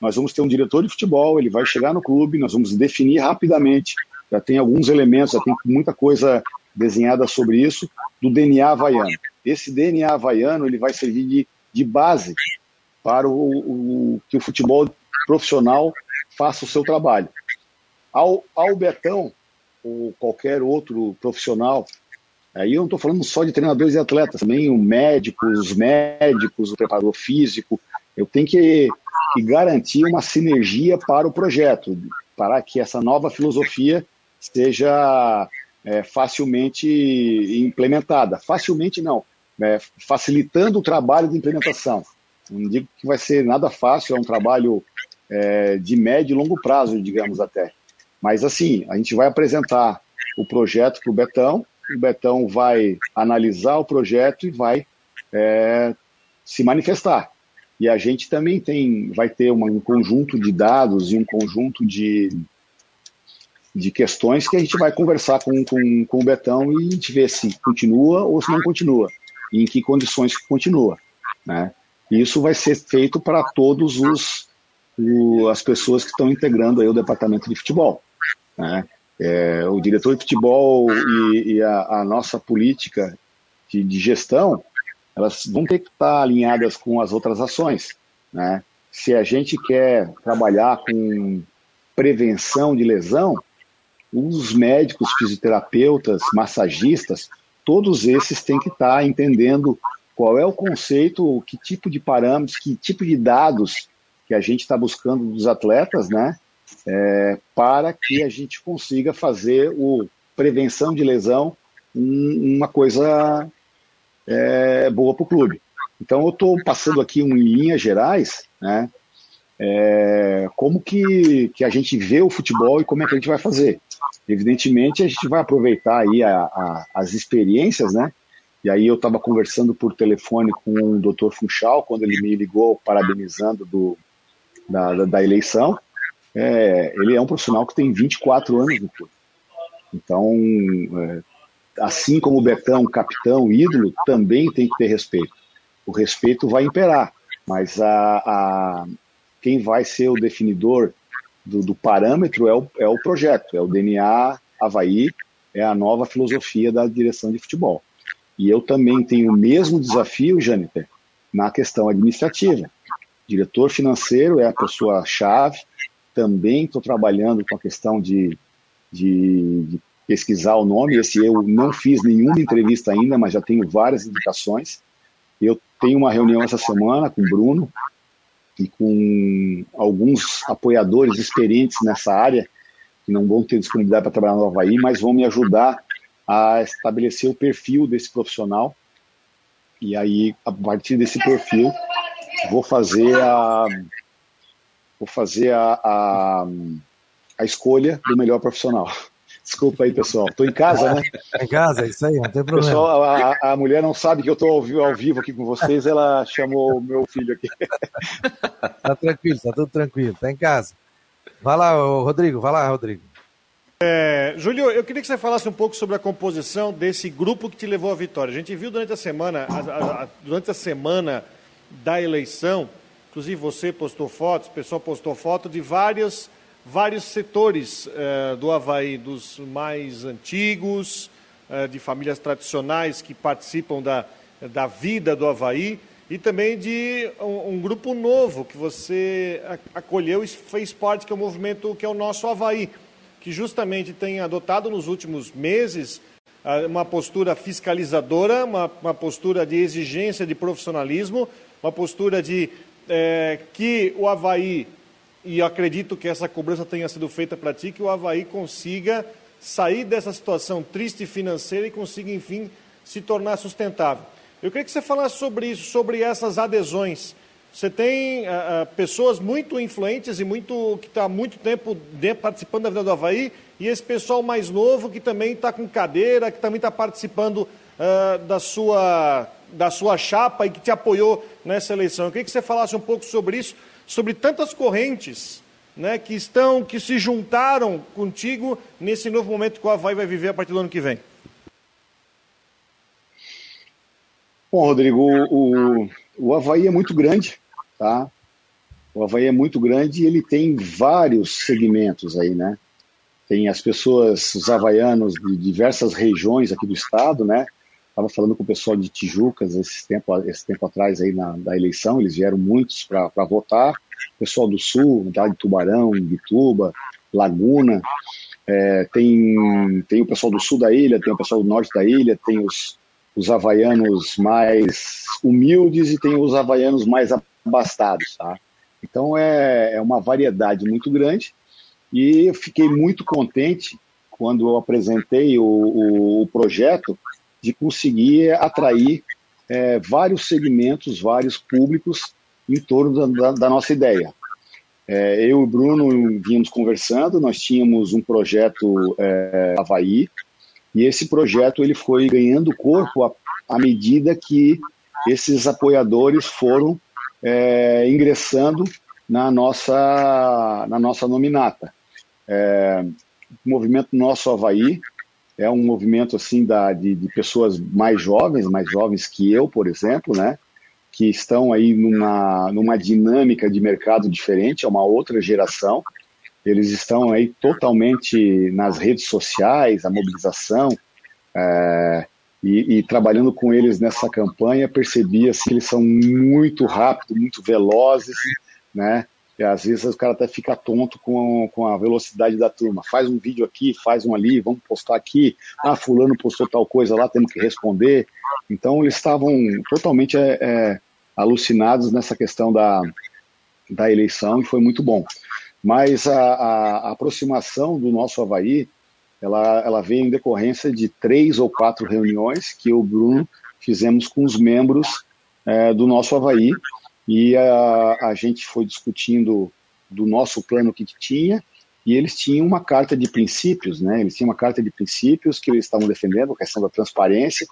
[SPEAKER 3] Nós vamos ter um diretor de futebol, ele vai chegar no clube, nós vamos definir rapidamente, já tem alguns elementos, já tem muita coisa desenhada sobre isso, do DNA havaiano. Esse DNA havaiano ele vai servir de, de base para o, o, que o futebol profissional faça o seu trabalho. Ao, ao Betão, ou qualquer outro profissional Aí eu não estou falando só de treinadores e atletas, também o médico, os médicos, o preparador físico. Eu tenho que, que garantir uma sinergia para o projeto, para que essa nova filosofia seja é, facilmente implementada. Facilmente não, é, facilitando o trabalho de implementação. Não digo que vai ser nada fácil, é um trabalho é, de médio e longo prazo, digamos até. Mas assim, a gente vai apresentar o projeto para o Betão, o Betão vai analisar o projeto e vai é, se manifestar. E a gente também tem, vai ter uma, um conjunto de dados e um conjunto de, de questões que a gente vai conversar com, com, com o Betão e a gente vê se continua ou se não continua, e em que condições continua. Né? E isso vai ser feito para todos os, o, as pessoas que estão integrando aí o departamento de futebol. Né? É, o diretor de futebol e, e a, a, nossa política de, de, gestão, elas vão ter que estar alinhadas com as outras ações. Né? Se a gente quer trabalhar com prevenção de lesão, os médicos, fisioterapeutas, massagistas, todos esses têm que estar entendendo qual é o conceito, que tipo de parâmetros, que tipo de dados que a gente está buscando dos atletas, né? É, para que a gente consiga fazer o prevenção de lesão um, uma coisa é, boa para o clube. Então eu estou passando aqui um, em linhas gerais, né, é, como que, que a gente vê o futebol e como é que a gente vai fazer. Evidentemente a gente vai aproveitar aí a, a, as experiências, né? E aí eu estava conversando por telefone com o Dr. Funchal quando ele me ligou parabenizando do, da, da, da eleição é, ele é um profissional que tem 24 anos no clube. Então, é, assim como o Betão, capitão, ídolo, também tem que ter respeito. O respeito vai imperar, mas a, a quem vai ser o definidor do, do parâmetro é o, é o projeto, é o DNA Havaí, é a nova filosofia da direção de futebol. E eu também tenho o mesmo desafio, Jâniter, na questão administrativa. Diretor financeiro é a pessoa-chave, também estou trabalhando com a questão de, de, de, pesquisar o nome. Esse eu não fiz nenhuma entrevista ainda, mas já tenho várias indicações. Eu tenho uma reunião essa semana com o Bruno e com alguns apoiadores experientes nessa área, que não vão ter disponibilidade para trabalhar no Havaí, mas vão me ajudar a estabelecer o perfil desse profissional. E aí, a partir desse perfil, vou fazer a, vou fazer a, a, a escolha do melhor profissional. Desculpa aí, pessoal. Estou em casa, né?
[SPEAKER 1] em casa, é isso aí, não tem problema.
[SPEAKER 3] Pessoal, a, a mulher não sabe que eu estou ao, vivo aqui com vocês, ela chamou o meu filho aqui.
[SPEAKER 1] Tá tranquilo, tá tudo tranquilo, tá em casa. Vai lá, Rodrigo, vai lá, Rodrigo.
[SPEAKER 4] É, Júlio, eu queria que você falasse um pouco sobre a composição desse grupo que te levou à vitória. A gente viu durante a semana, a, a, durante a semana da eleição, Inclusive você postou fotos, o pessoal postou foto de vários, vários setores eh, do Havaí, dos mais antigos, eh, de famílias tradicionais que participam da, da vida do Havaí, e também de um, um, grupo novo que você acolheu e fez parte, que é o movimento que é o nosso Havaí, que justamente tem adotado nos últimos meses eh, uma postura fiscalizadora, uma, uma postura de exigência de profissionalismo, uma postura de é, que o Havaí, e acredito que essa cobrança tenha sido feita para ti, que o Havaí consiga sair dessa situação triste financeira e consiga, enfim, se tornar sustentável. Eu queria que você falasse sobre isso, sobre essas adesões. Você tem uh, pessoas muito influentes e muito que está há muito tempo participando da vida do Havaí, e esse pessoal mais novo que também está com cadeira, que também está participando uh, da sua da sua chapa e que te apoiou nessa eleição. Eu queria que você falasse um pouco sobre isso, sobre tantas correntes né, que estão, que se juntaram contigo nesse novo momento que o Havaí vai viver a partir do ano que vem.
[SPEAKER 3] Bom, Rodrigo, o, o, Havaí é muito grande, tá? O Havaí é muito grande e ele tem vários segmentos aí, né? Tem as pessoas, os havaianos de diversas regiões aqui do estado, né? Estava falando com o pessoal de Tijucas esse tempo, esse tempo atrás aí na, da eleição, eles vieram muitos para votar. Pessoal do Sul, tá, de Tubarão, Bituba, Laguna, é, tem, tem o pessoal do sul da ilha, tem o pessoal do norte da ilha, tem os, os havaianos mais humildes e tem os havaianos mais abastados, tá? Então é, é uma variedade muito grande e eu fiquei muito contente quando eu apresentei o, o, o projeto de conseguir atrair é, vários segmentos, vários públicos em torno da, da nossa ideia. É, eu e o Bruno vínhamos conversando, nós tínhamos um projeto é, Havaí, E esse projeto ele foi ganhando corpo à, à medida que esses apoiadores foram é, ingressando na nossa, na nossa nominata. É, o movimento Nosso Havaí é um movimento assim da, de, de, pessoas mais jovens, mais jovens que eu, por exemplo, né, que estão aí numa, numa dinâmica de mercado diferente, é uma outra geração. Eles estão aí totalmente nas redes sociais, a mobilização, é, e, e, trabalhando com eles nessa campanha, percebia assim, que eles são muito rápidos, muito velozes, né? E às vezes o cara até fica tonto com, com a velocidade da turma. Faz um vídeo aqui, faz um ali, vamos postar aqui. Ah, fulano postou tal coisa lá, temos que responder. Então eles estavam totalmente é, é, alucinados nessa questão da, da eleição e foi muito bom. Mas a, a, a aproximação do nosso Havaí, ela, ela veio em decorrência de três ou quatro reuniões que o Bruno fizemos com os membros é, do nosso Havaí e a, a gente foi discutindo do nosso plano que tinha, e eles tinham uma carta de princípios, né? Eles tinham uma carta de princípios que eles estavam defendendo, a questão da transparência.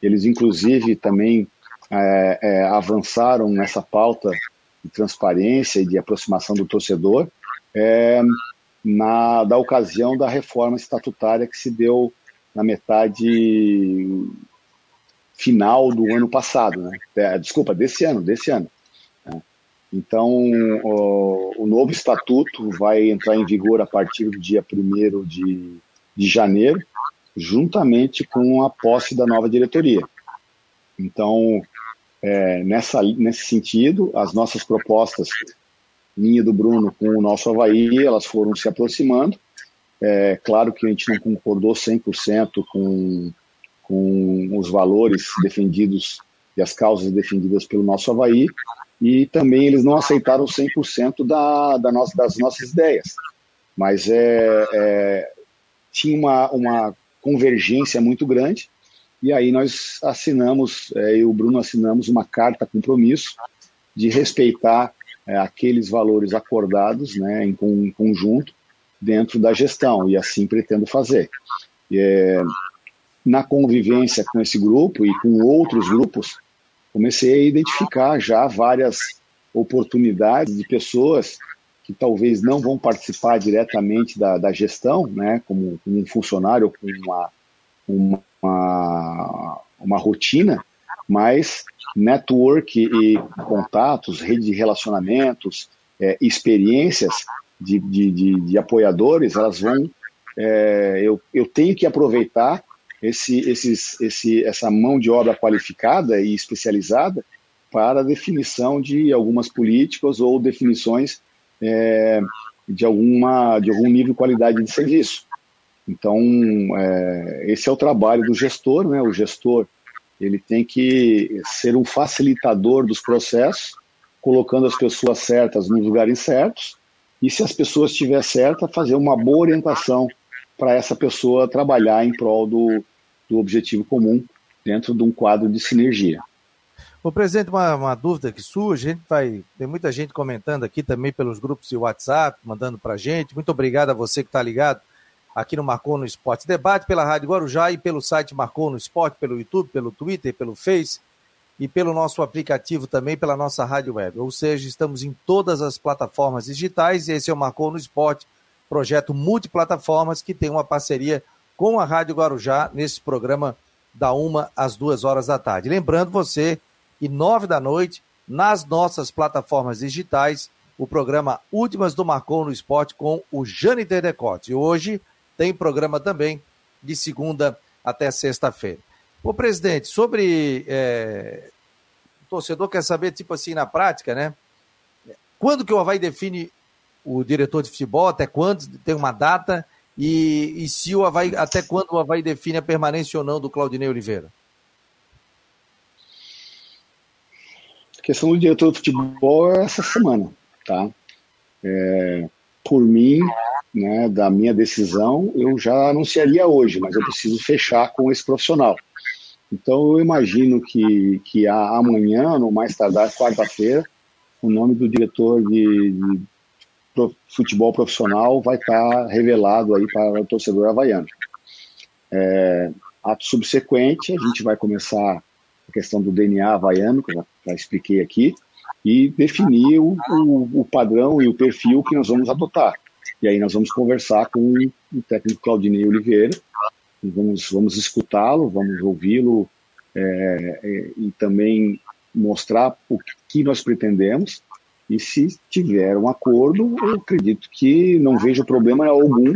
[SPEAKER 3] Eles, inclusive, também é, é, avançaram nessa pauta de transparência e de aproximação do torcedor é, na da ocasião da reforma estatutária que se deu na metade final do ano passado, né? É, desculpa, desse ano, desse ano. Então, o, o, novo estatuto vai entrar em vigor a partir do dia 1 de, de janeiro, juntamente com a posse da nova diretoria. Então, é, nessa, nesse sentido, as nossas propostas, minha do Bruno com o nosso Havaí, elas foram se aproximando. É claro que a gente não concordou 100% com, com os valores defendidos e as causas defendidas pelo nosso Havaí, e também eles não aceitaram 100% da, da nossa, das nossas ideias. Mas é, é, tinha uma, uma convergência muito grande, e aí nós assinamos, é, eu e o Bruno assinamos uma carta compromisso de respeitar é, aqueles valores acordados né, em, em, conjunto dentro da gestão, e assim pretendo fazer. É, na convivência com esse grupo e com outros grupos, comecei a identificar já várias oportunidades de pessoas que talvez não vão participar diretamente da, da gestão, né, como, como, um funcionário com uma, uma, uma rotina, mas network e contatos, rede de relacionamentos, é, experiências de, de, de, de, apoiadores, elas vão. É, eu, eu tenho que aproveitar esse, esses, esse, essa mão de obra qualificada e especializada para a definição de algumas políticas ou definições é, de, alguma, de algum nível de qualidade de serviço. Então, é, esse é o trabalho do gestor, né? O gestor ele tem que ser um facilitador dos processos, colocando as pessoas certas nos lugares certos, e se as pessoas estiver certa, fazer uma boa orientação para essa pessoa trabalhar em prol do, do objetivo comum dentro de um quadro de sinergia.
[SPEAKER 1] O presidente, uma, uma, dúvida que surge, a gente vai, tem muita gente comentando aqui também pelos grupos de WhatsApp, mandando para a gente. Muito obrigado a você que está ligado aqui no Marcou no Esporte Debate, pela Rádio Guarujá e pelo site Marcou no Esporte, pelo YouTube, pelo Twitter, pelo Face e pelo nosso aplicativo também, pela nossa rádio web. Ou seja, estamos em todas as plataformas digitais e esse é o Marcou no Esporte, projeto multiplataformas que tem uma parceria com a Rádio Guarujá nesse programa da uma às duas horas da tarde. Lembrando você que nove da noite, nas nossas plataformas digitais, o programa Últimas do Marcou no Esporte com o Jâniter Decote. E hoje tem programa também de segunda até sexta-feira. Ô, presidente, sobre. É... O torcedor quer saber, tipo assim, na prática, né? Quando que o Havaí define o diretor de futebol? Até quando? Tem uma data? E, e se o Havaí, até quando o Havaí define a permanência ou não do Claudinei Oliveira?
[SPEAKER 3] A questão do diretor de futebol é essa semana, tá? É, por mim, né, da minha decisão, eu já anunciaria hoje, mas eu preciso fechar com esse profissional. Então eu imagino que, que amanhã, no mais tardar quarta-feira, o nome do diretor de, de futebol profissional vai estar revelado aí para o torcedor havaiano. É, ato subsequente, a gente vai começar a questão do DNA havaiano, que eu já, já expliquei aqui, e definir o, o, o, padrão e o perfil que nós vamos adotar. E aí nós vamos conversar com o técnico Claudinei Oliveira, vamos, vamos escutá-lo, vamos ouvi-lo é, é, e também mostrar o que nós pretendemos. E se tiver um acordo, eu acredito que não vejo problema algum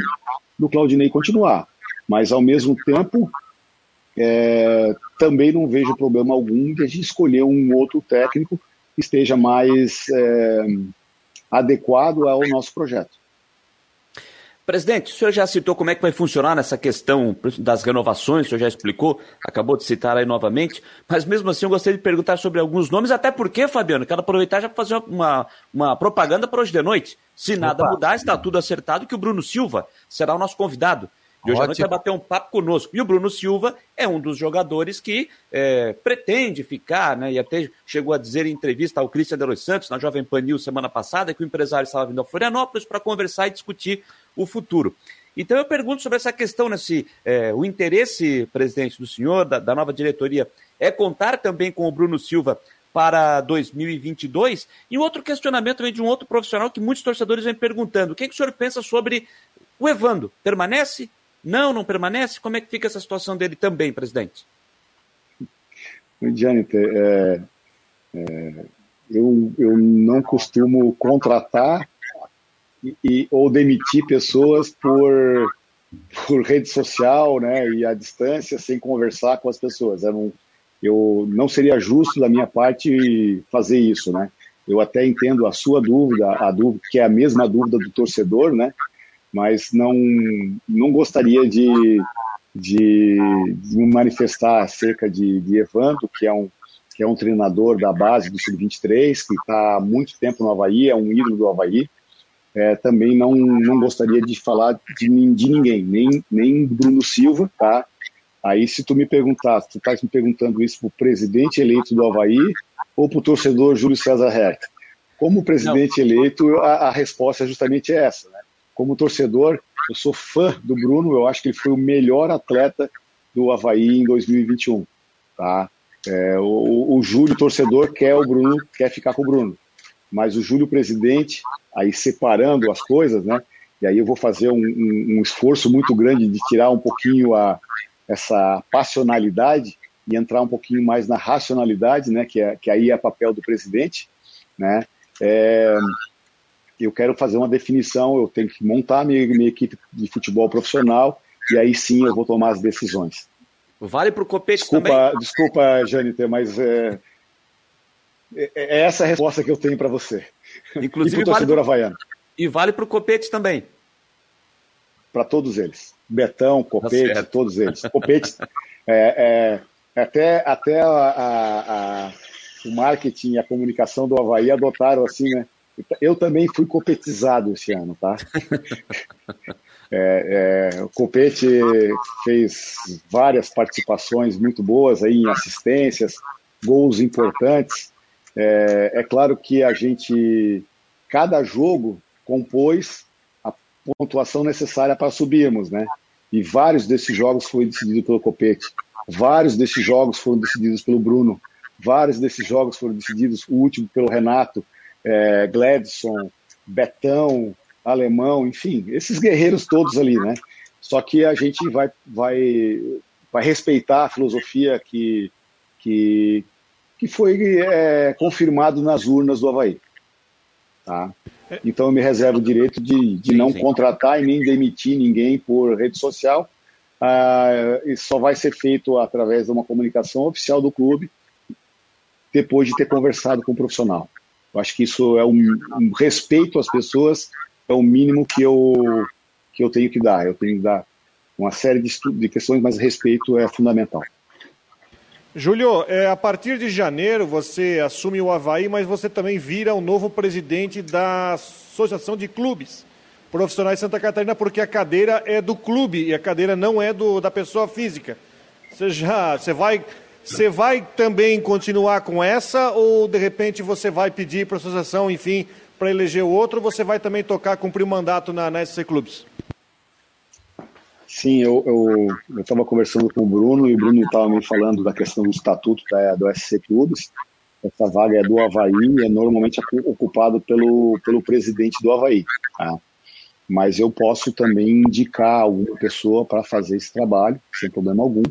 [SPEAKER 3] do Claudinei continuar. Mas, ao mesmo tempo, é, também não vejo problema algum de a gente escolher um outro técnico que esteja mais é, adequado ao nosso projeto.
[SPEAKER 2] Presidente, o senhor já citou como é que vai funcionar nessa questão das renovações, o senhor já explicou, acabou de citar aí novamente, mas mesmo assim eu gostaria de perguntar sobre alguns nomes, até porque, Fabiano, quero aproveitar já para fazer uma, uma propaganda para hoje de noite. Se nada Opa. mudar, está tudo acertado que o Bruno Silva será o nosso convidado. E hoje à noite vai bater um papo conosco. E o Bruno Silva é um dos jogadores que é, pretende ficar, né? E até chegou a dizer em entrevista ao Cristian de Los Santos, na Jovem Pan News, semana passada, que o empresário estava vindo a Florianópolis para conversar e discutir o futuro. Então eu pergunto sobre essa questão, né, se é, o interesse, presidente, do senhor, da, da, nova diretoria, é contar também com o Bruno Silva para 2022. E outro questionamento vem de um outro profissional que muitos torcedores vêm perguntando: o que, é que o senhor pensa sobre o Evando? Permanece? Não, não permanece? Como é que fica essa situação dele também, presidente?
[SPEAKER 3] Janete, é, é, eu, eu não costumo contratar e, ou demitir pessoas por, por rede social né, e à distância sem conversar com as pessoas. Eu não, eu não seria justo da minha parte fazer isso. Né? Eu até entendo a sua dúvida, a dúvida que é a mesma dúvida do torcedor, né? mas não, não gostaria de, de, de me manifestar acerca de, de Evandro, que é um, que é um treinador da base do Sub-23, que está há muito tempo no Havaí, é um ídolo do Havaí. É, também não, não gostaria de falar de, de ninguém, nem, nem Bruno Silva, tá? Aí se tu me perguntar, tu estás me perguntando isso para o presidente eleito do Havaí ou para o torcedor Júlio César Herta? Como presidente não. eleito, a, a, resposta é justamente essa, né? Como torcedor, eu sou fã do Bruno, eu acho que ele foi o melhor atleta do Havaí em 2021. Tá? É, o, o Júlio, torcedor, quer o Bruno, quer ficar com o Bruno. Mas o Júlio, presidente, aí separando as coisas, né? E aí eu vou fazer um, um, um esforço muito grande de tirar um pouquinho a, essa passionalidade e entrar um pouquinho mais na racionalidade, né? Que, é, que aí é papel do presidente, né? É, eu quero fazer uma definição, eu tenho que montar minha, minha equipe de futebol profissional e aí sim eu vou tomar as decisões.
[SPEAKER 2] Vale para o Copete
[SPEAKER 3] desculpa,
[SPEAKER 2] também?
[SPEAKER 3] Desculpa, Jâniter, mas é, é, é, essa a resposta que eu tenho para você.
[SPEAKER 2] Inclusive, e para o torcedor vale havaiano. E vale para o Copete também?
[SPEAKER 3] Para todos eles. Betão, tá Copete, tá todos eles. Copete, é, é, até, até a, a, a, o marketing e a comunicação do Havaí adotaram assim, né? Eu também fui copetizado esse ano, tá? É, é, o Copete fez várias participações muito boas aí em assistências, gols importantes. É, é claro que a gente, cada jogo, compôs a pontuação necessária para subirmos, né? E vários desses jogos foram decididos pelo Copete, vários desses jogos foram decididos pelo Bruno, vários desses jogos foram decididos, o último pelo Renato, é, Gladson, Betão, Alemão, enfim, esses guerreiros todos ali, né? Só que a gente vai, vai, vai respeitar a filosofia que, que, que foi é, confirmado nas urnas do Havaí. Tá? Então eu me reservo o direito de, de sim, não sim. contratar e nem demitir ninguém por rede social. Ah, isso só vai ser feito através de uma comunicação oficial do clube, depois de ter conversado com o profissional. Eu acho que isso é um, um respeito às pessoas, é o mínimo que eu, que eu tenho que dar. Eu tenho que dar uma série de, de questões, mas respeito é fundamental.
[SPEAKER 4] Júlio, é, a partir de janeiro você assume o Havaí, mas você também vira o novo presidente da Associação de Clubes Profissionais Santa Catarina, porque a cadeira é do clube e a cadeira não é do, da pessoa física. Você já você vai, você vai também continuar com essa ou de repente você vai pedir para a associação, enfim, para eleger o outro, ou você vai também tocar, cumprir o mandato na, na SC Clubes?
[SPEAKER 3] Sim, eu estava conversando com o Bruno e o Bruno estava me falando da questão do estatuto da, do SC Clubes. Essa vaga é do Havaí e é normalmente ocupado pelo, pelo presidente do Havaí. Tá? Mas eu posso também indicar alguma pessoa para fazer esse trabalho, sem problema algum.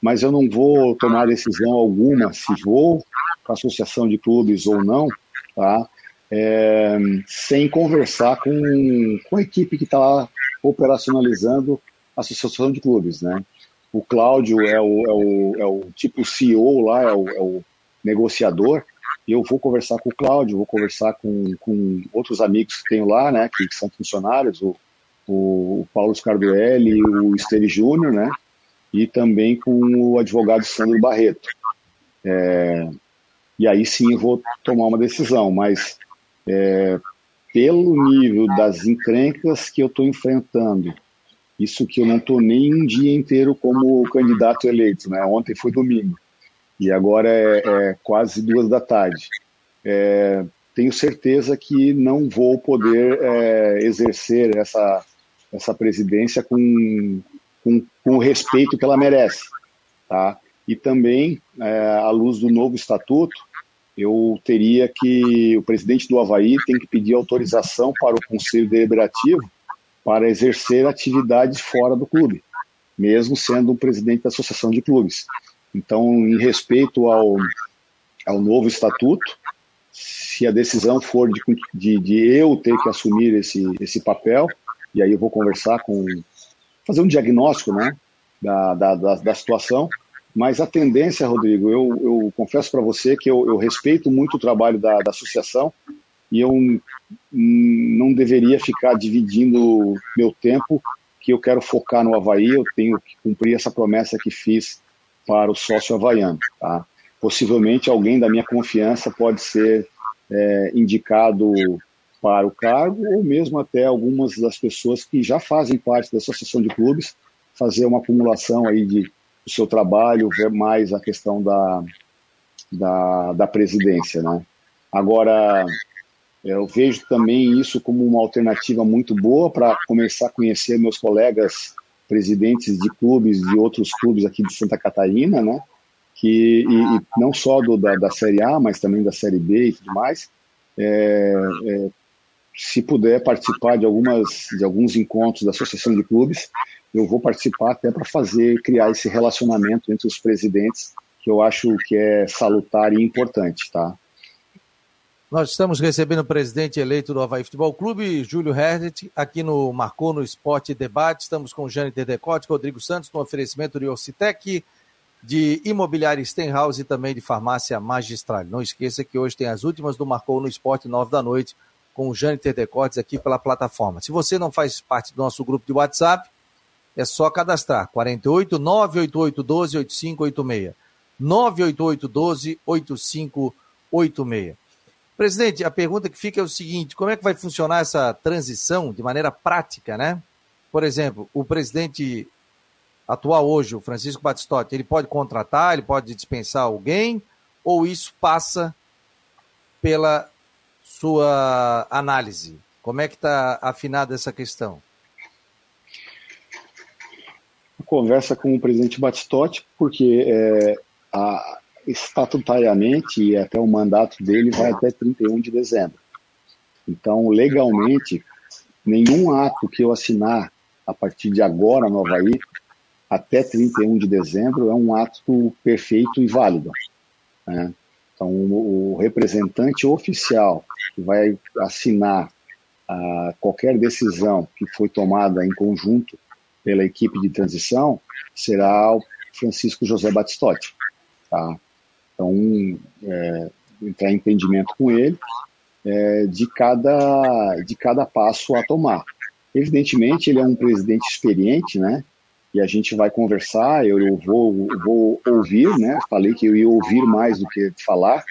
[SPEAKER 3] Mas eu não vou tomar decisão alguma se vou para a associação de clubes ou não, tá? É, sem conversar com, com a equipe que está operacionalizando associação de clubes, né? O Cláudio é o, é o, é o tipo CEO lá, é o, é o negociador, e eu vou conversar com o Cláudio, vou conversar com, com outros amigos que tenho lá, né, que, que são funcionários, o, o Paulo Scarduelli, o Esteri Júnior, né, e também com o advogado Sandro Barreto. É, e aí sim eu vou tomar uma decisão, mas é, pelo nível das encrencas que eu estou enfrentando, isso que eu não estou nem um dia inteiro como candidato eleito, né? Ontem foi domingo e agora é, é quase duas da tarde. É, tenho certeza que não vou poder é, exercer essa, essa presidência com, com, com, o respeito que ela merece. Tá? E também, é, à luz do novo estatuto, eu teria que, o presidente do Havaí tem que pedir autorização para o Conselho Deliberativo para exercer atividades fora do clube, mesmo sendo o presidente da Associação de Clubes. Então, em respeito ao, ao novo estatuto, se a decisão for de, de, de, eu ter que assumir esse, esse papel, e aí eu vou conversar com. fazer um diagnóstico né, da, da, da, da situação, mas a tendência, Rodrigo, eu, eu confesso para você que eu, eu, respeito muito o trabalho da, da associação e eu não deveria ficar dividindo meu tempo, que eu quero focar no Havaí, eu tenho que cumprir essa promessa que fiz para o sócio havaiano. Tá? Possivelmente alguém da minha confiança pode ser é, indicado para o cargo, ou mesmo até algumas das pessoas que já fazem parte da associação de clubes, fazer uma acumulação aí de, do seu trabalho, ver mais a questão da, da, da presidência. Né? Agora, eu vejo também isso como uma alternativa muito boa para começar a conhecer meus colegas presidentes de clubes, de outros clubes aqui de Santa Catarina, né? Que, e, e não só do, da, da, Série A, mas também da Série B e tudo mais. É, é, se puder participar de, algumas, de alguns encontros da Associação de Clubes, eu vou participar até para fazer, criar esse relacionamento entre os presidentes, que eu acho que é salutar e importante, tá?
[SPEAKER 1] Nós estamos recebendo o presidente eleito do Havaí Futebol Clube, Júlio Herdet, aqui no Marcou no Esporte Debate. Estamos com Jane Terdecote, Rodrigo Santos, no oferecimento de Orcitec, de Imobiliária Stenhouse e também de Farmácia Magistral. Não esqueça que hoje tem as últimas do Marcou no Esporte, nove da noite, com o Jane Terdecotes aqui pela plataforma. Se você não faz parte do nosso grupo de WhatsApp, é só cadastrar. 48 988 12 8586. 988 12 8586. Presidente, a pergunta que fica é o seguinte: como é que vai funcionar essa transição de maneira prática, né? Por exemplo, o presidente atual hoje, o Francisco Batistotti, ele pode contratar, ele pode dispensar alguém, ou isso passa pela sua análise? Como é que está afinada essa questão?
[SPEAKER 3] Conversa com o presidente Batistotti, porque é, a, estatutariamente e até o mandato dele vai até 31 de dezembro. Então, legalmente, nenhum ato que eu assinar a partir de agora no Havaí, até 31 de dezembro, é um ato perfeito e válido. Né? Então, o representante oficial que vai assinar uh, qualquer decisão que foi tomada em conjunto pela equipe de transição será o Francisco José Batistotti. Tá? Então, é, entrar em entendimento com ele é, de, cada, de cada passo a tomar. Evidentemente, ele é um presidente experiente, né? E a gente vai conversar, eu, vou, vou ouvir, né? Falei que eu ia ouvir mais do que falar,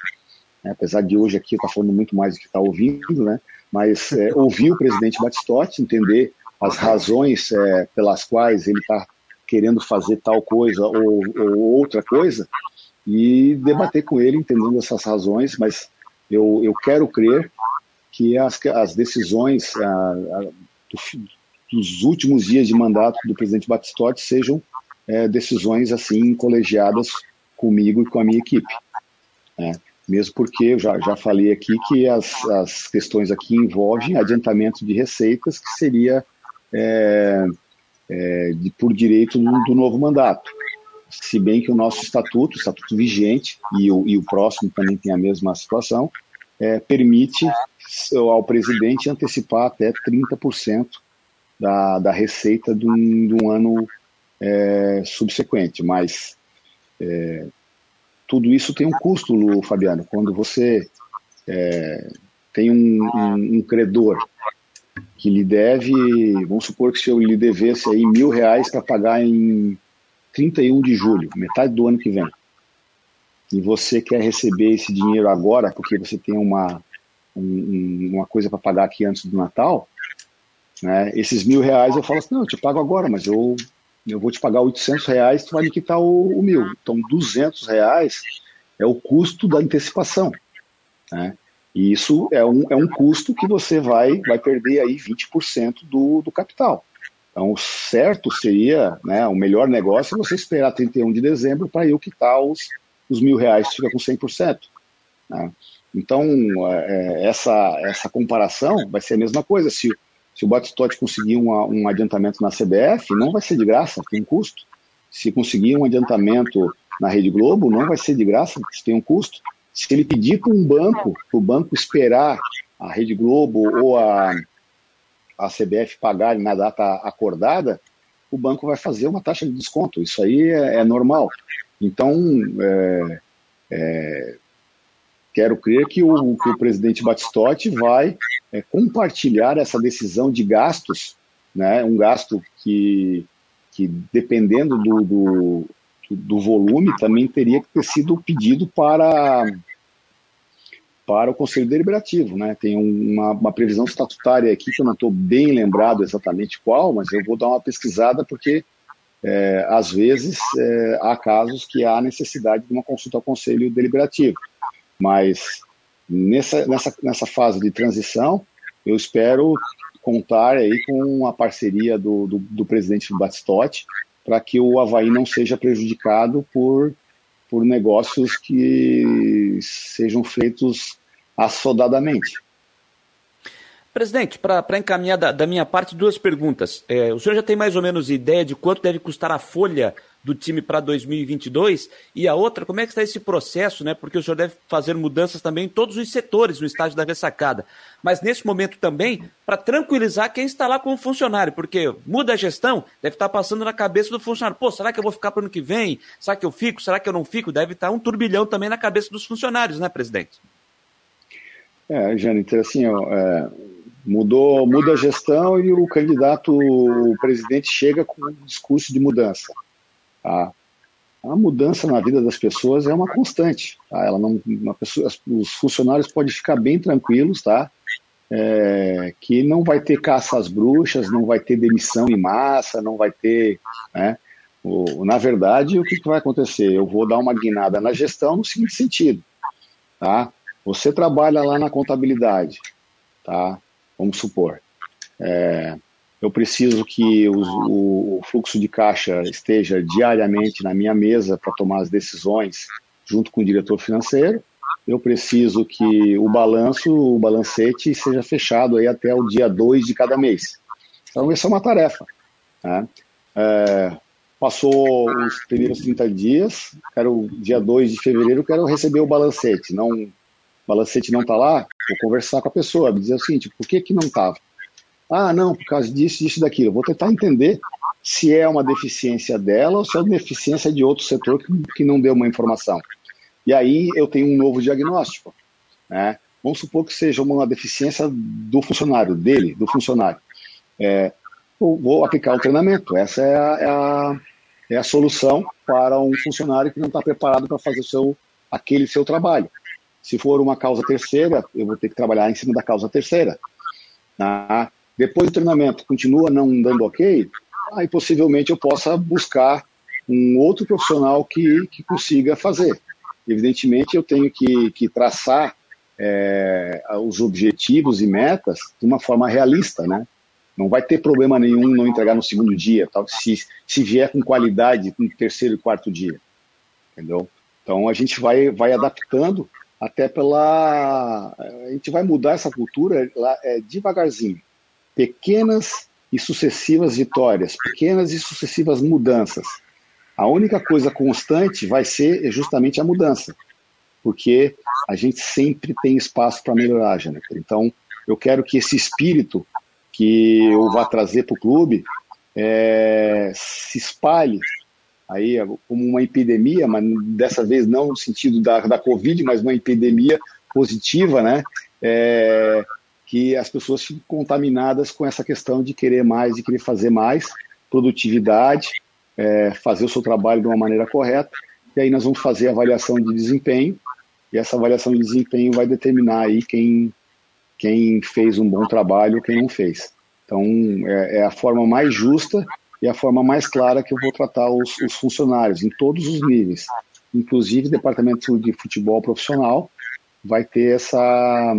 [SPEAKER 3] né? apesar de hoje aqui estar falando muito mais do que está ouvindo, né? Mas é, ouvir o presidente Batistotti, entender as razões é, pelas quais ele está querendo fazer tal coisa ou, ou outra coisa, e debater com ele, entendendo essas razões, mas eu, eu quero crer que as, as decisões a, a, do, dos últimos dias de mandato do presidente Batistotti sejam é, decisões assim colegiadas comigo e com a minha equipe. Né? Mesmo porque eu já, já falei aqui que as, as questões aqui envolvem adiantamento de receitas, que seria é, é, de, por direito do, do, novo mandato. Se bem que o nosso estatuto, estatuto vigente, e o, e o próximo também tem a mesma situação, é, permite ao presidente antecipar até 30% da, da receita de um, de um ano é, subsequente. Mas é, tudo isso tem um custo, Lu, Fabiano. Quando você é, tem um, um, um, credor que lhe deve, vamos supor que se eu lhe devesse aí mil reais para pagar em 31 de julho, metade do ano que vem, e você quer receber esse dinheiro agora porque você tem uma, um, uma coisa para pagar aqui antes do Natal, né, esses mil reais eu falo assim, não, eu te pago agora, mas eu eu vou te pagar 800 reais, tu vai me quitar o, o mil. Então, 200 reais é o custo da antecipação. Né? E isso é um, é um custo que você vai, vai perder aí 20% do, do capital. Então, o certo seria, né, o melhor negócio é você esperar 31 de dezembro para eu quitar os, os mil reais, fica com 100%. Né? Então, é, essa, essa comparação vai ser a mesma coisa. Se, se o Batistotti conseguir um, um adiantamento na CBF, não vai ser de graça, tem um custo. Se conseguir um adiantamento na Rede Globo, não vai ser de graça, tem um custo. Se ele pedir para um banco, para o banco esperar a Rede Globo ou a, a CBF pagarem na data acordada, o banco vai fazer uma taxa de desconto. Isso aí é, é normal. Então, é, é, quero crer que o, que o presidente Batistotti vai é, compartilhar essa decisão de gastos, né, um gasto que, que dependendo do, do, do volume, também teria que ter sido pedido para, para o Conselho Deliberativo. Né? Tem uma, uma previsão estatutária aqui, que eu não estou bem lembrado exatamente qual, mas eu vou dar uma pesquisada, porque é, às vezes é, há casos que há necessidade de uma consulta ao Conselho Deliberativo. Mas nessa, nessa, nessa fase de transição, eu espero contar aí com a parceria do, do, do presidente Batistotti para que o Havaí não seja prejudicado por, por negócios que sejam feitos assodadamente.
[SPEAKER 2] Presidente, para encaminhar da, da, minha parte, duas perguntas. É, o senhor já tem mais ou menos ideia de quanto deve custar a folha do time para 2022? E a outra, como é que está esse processo, né? Porque o senhor deve fazer mudanças também em todos os setores no estágio da ressacada. Mas nesse momento também, para tranquilizar quem está lá como funcionário, porque muda a gestão, deve estar tá passando na cabeça do funcionário. Pô, será que eu vou ficar para o ano que vem? Será que eu fico? Será que eu não fico? Deve estar tá um turbilhão também na cabeça dos funcionários, né, presidente?
[SPEAKER 3] É, Jâniter, assim, ó, é, mudou, muda a gestão e o candidato, o presidente chega com um discurso de mudança. Tá? A mudança na vida das pessoas é uma constante. Tá? Ela não, pessoa, os funcionários podem ficar bem tranquilos, tá? É, que não vai ter caça às bruxas, não vai ter demissão em massa, não vai ter. Né? O, na verdade, o que, que vai acontecer? Eu vou dar uma guinada na gestão no seguinte sentido. Tá? Você trabalha lá na contabilidade, tá? vamos supor. É, eu preciso que o, o, fluxo de caixa esteja diariamente na minha mesa para tomar as decisões junto com o diretor financeiro. Eu preciso que o balanço, o balancete, seja fechado aí até o dia 2 de cada mês. Então, essa é uma tarefa. Né? É, passou os primeiros 30 dias, quero, dia 2 de fevereiro, quero receber o balancete. Não, o balancete não está lá, vou conversar com a pessoa, dizer o seguinte, por que, que não estava? Ah, não, por causa disso, disso, daquilo. vou tentar entender se é uma deficiência dela ou se é uma deficiência de outro setor que, que não deu uma informação. E aí eu tenho um novo diagnóstico. Né? Vamos supor que seja uma deficiência do funcionário, dele, do funcionário. É, vou aplicar o treinamento. Essa é a, é a, é a solução para um funcionário que não está preparado para fazer seu, aquele seu trabalho. Se for uma causa terceira, eu vou ter que trabalhar em cima da causa terceira. Tá? Depois do treinamento continua não dando ok, aí possivelmente eu possa buscar um outro profissional que, que consiga fazer. Evidentemente, eu tenho que, que traçar é, os objetivos e metas de uma forma realista, né? Não vai ter problema nenhum não entregar no segundo dia, tal, se, se vier com qualidade no terceiro e quarto dia. Entendeu? Então a gente vai, vai adaptando até pela. A gente vai mudar essa cultura lá, é, devagarzinho. Pequenas e sucessivas vitórias, pequenas e sucessivas mudanças. A única coisa constante vai ser justamente a mudança, porque a gente sempre tem espaço para melhorar, Jennifer. Então, eu quero que esse espírito que eu vá trazer para o clube é, se espalhe aí como uma epidemia, mas dessa vez não no sentido da, da Covid, mas uma epidemia positiva, né? É, que as pessoas fiquem contaminadas com essa questão de querer mais, de querer fazer mais, produtividade, é, fazer o seu trabalho de uma maneira correta, e aí nós vamos fazer a avaliação de desempenho, e essa avaliação de desempenho vai determinar aí quem, quem fez um bom trabalho ou quem não fez. Então, é, é, a forma mais justa e a forma mais clara que eu vou tratar os, os funcionários, em todos os níveis. Inclusive, departamento de futebol profissional vai ter essa,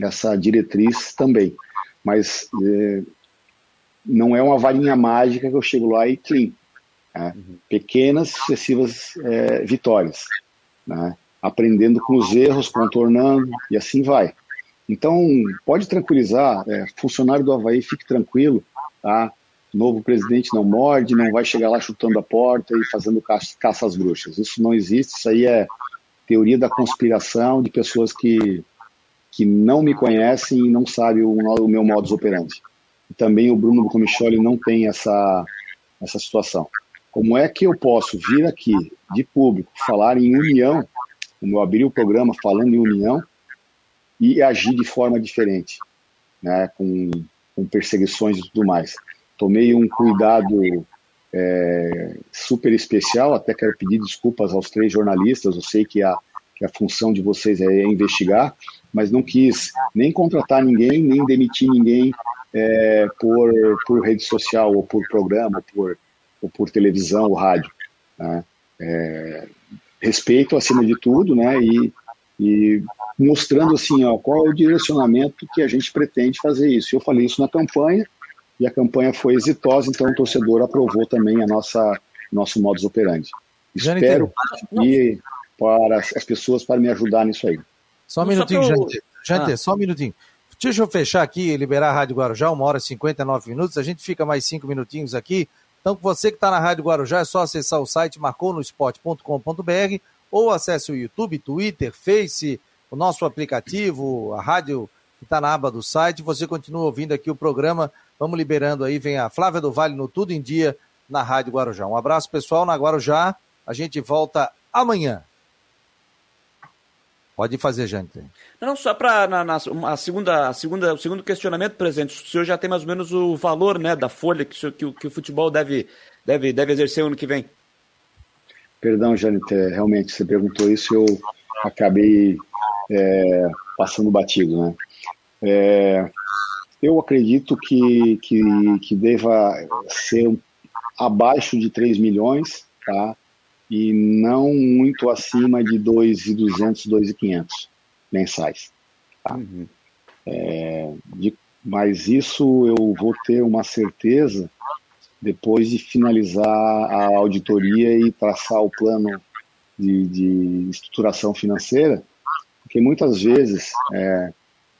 [SPEAKER 3] essa diretriz também. Mas é, não é uma varinha mágica que eu chego lá e clean. Né? Uhum. Pequenas, sucessivas é, vitórias. Né? Aprendendo com os erros, contornando, e assim vai. Então, pode tranquilizar, é, funcionário do Havaí, fique tranquilo, tá? Novo presidente não morde, não vai chegar lá chutando a porta e fazendo caça, caça às bruxas. Isso não existe, isso aí é teoria da conspiração de pessoas que, que não me conhecem e não sabem o, o meu modus operandi. Também o Bruno Comicholi não tem essa, essa situação. Como é que eu posso vir aqui de público falar em união, como eu abri o programa falando em união, e agir de forma diferente, né, com, com perseguições e tudo mais. Tomei um cuidado é, super especial, até quero pedir desculpas aos três jornalistas, eu sei que a, que a função de vocês é investigar, mas não quis nem contratar ninguém, nem demitir ninguém é, por, por rede social, ou por programa, ou por, ou por televisão, ou rádio. Né? É, respeito acima de tudo, né? E, e mostrando assim, ó, qual é o direcionamento que a gente pretende fazer isso. Eu falei isso na campanha e a campanha foi exitosa, então o torcedor aprovou também a nossa nosso modus operandi. Espero que para as pessoas para me ajudar nisso aí.
[SPEAKER 1] Só um minutinho, gente. Gente, ah. só um minutinho. Deixa eu fechar aqui, liberar a Rádio Guarujá, uma hora e 59 minutos. A gente fica mais cinco minutinhos aqui. Então, você que está na Rádio Guarujá, é só acessar o site marconosport.com.br ou acesse o YouTube, Twitter, Face, o nosso aplicativo, a rádio que está na aba do site. Você continua ouvindo aqui o programa. Vamos liberando aí, vem a Flávia do Vale no Tudo em Dia na Rádio Guarujá. Um abraço, pessoal, na Guarujá. A gente volta amanhã. Pode fazer, gente.
[SPEAKER 2] Não, só para na, na, a segunda, a segunda, o segundo questionamento, presente. O senhor já tem mais ou menos o valor né, da folha que, que, que o futebol deve, deve, deve exercer ano que vem?
[SPEAKER 3] Perdão, Janete, realmente você perguntou isso, eu acabei é, passando batido, né? É, eu acredito que, que, que deva ser abaixo de 3 milhões, tá? E não muito acima de 2.200, 2.500 mensais, tá? Uhum. É, de, mas isso eu vou ter uma certeza depois de finalizar a auditoria e traçar o plano de, de estruturação financeira, porque muitas vezes, é,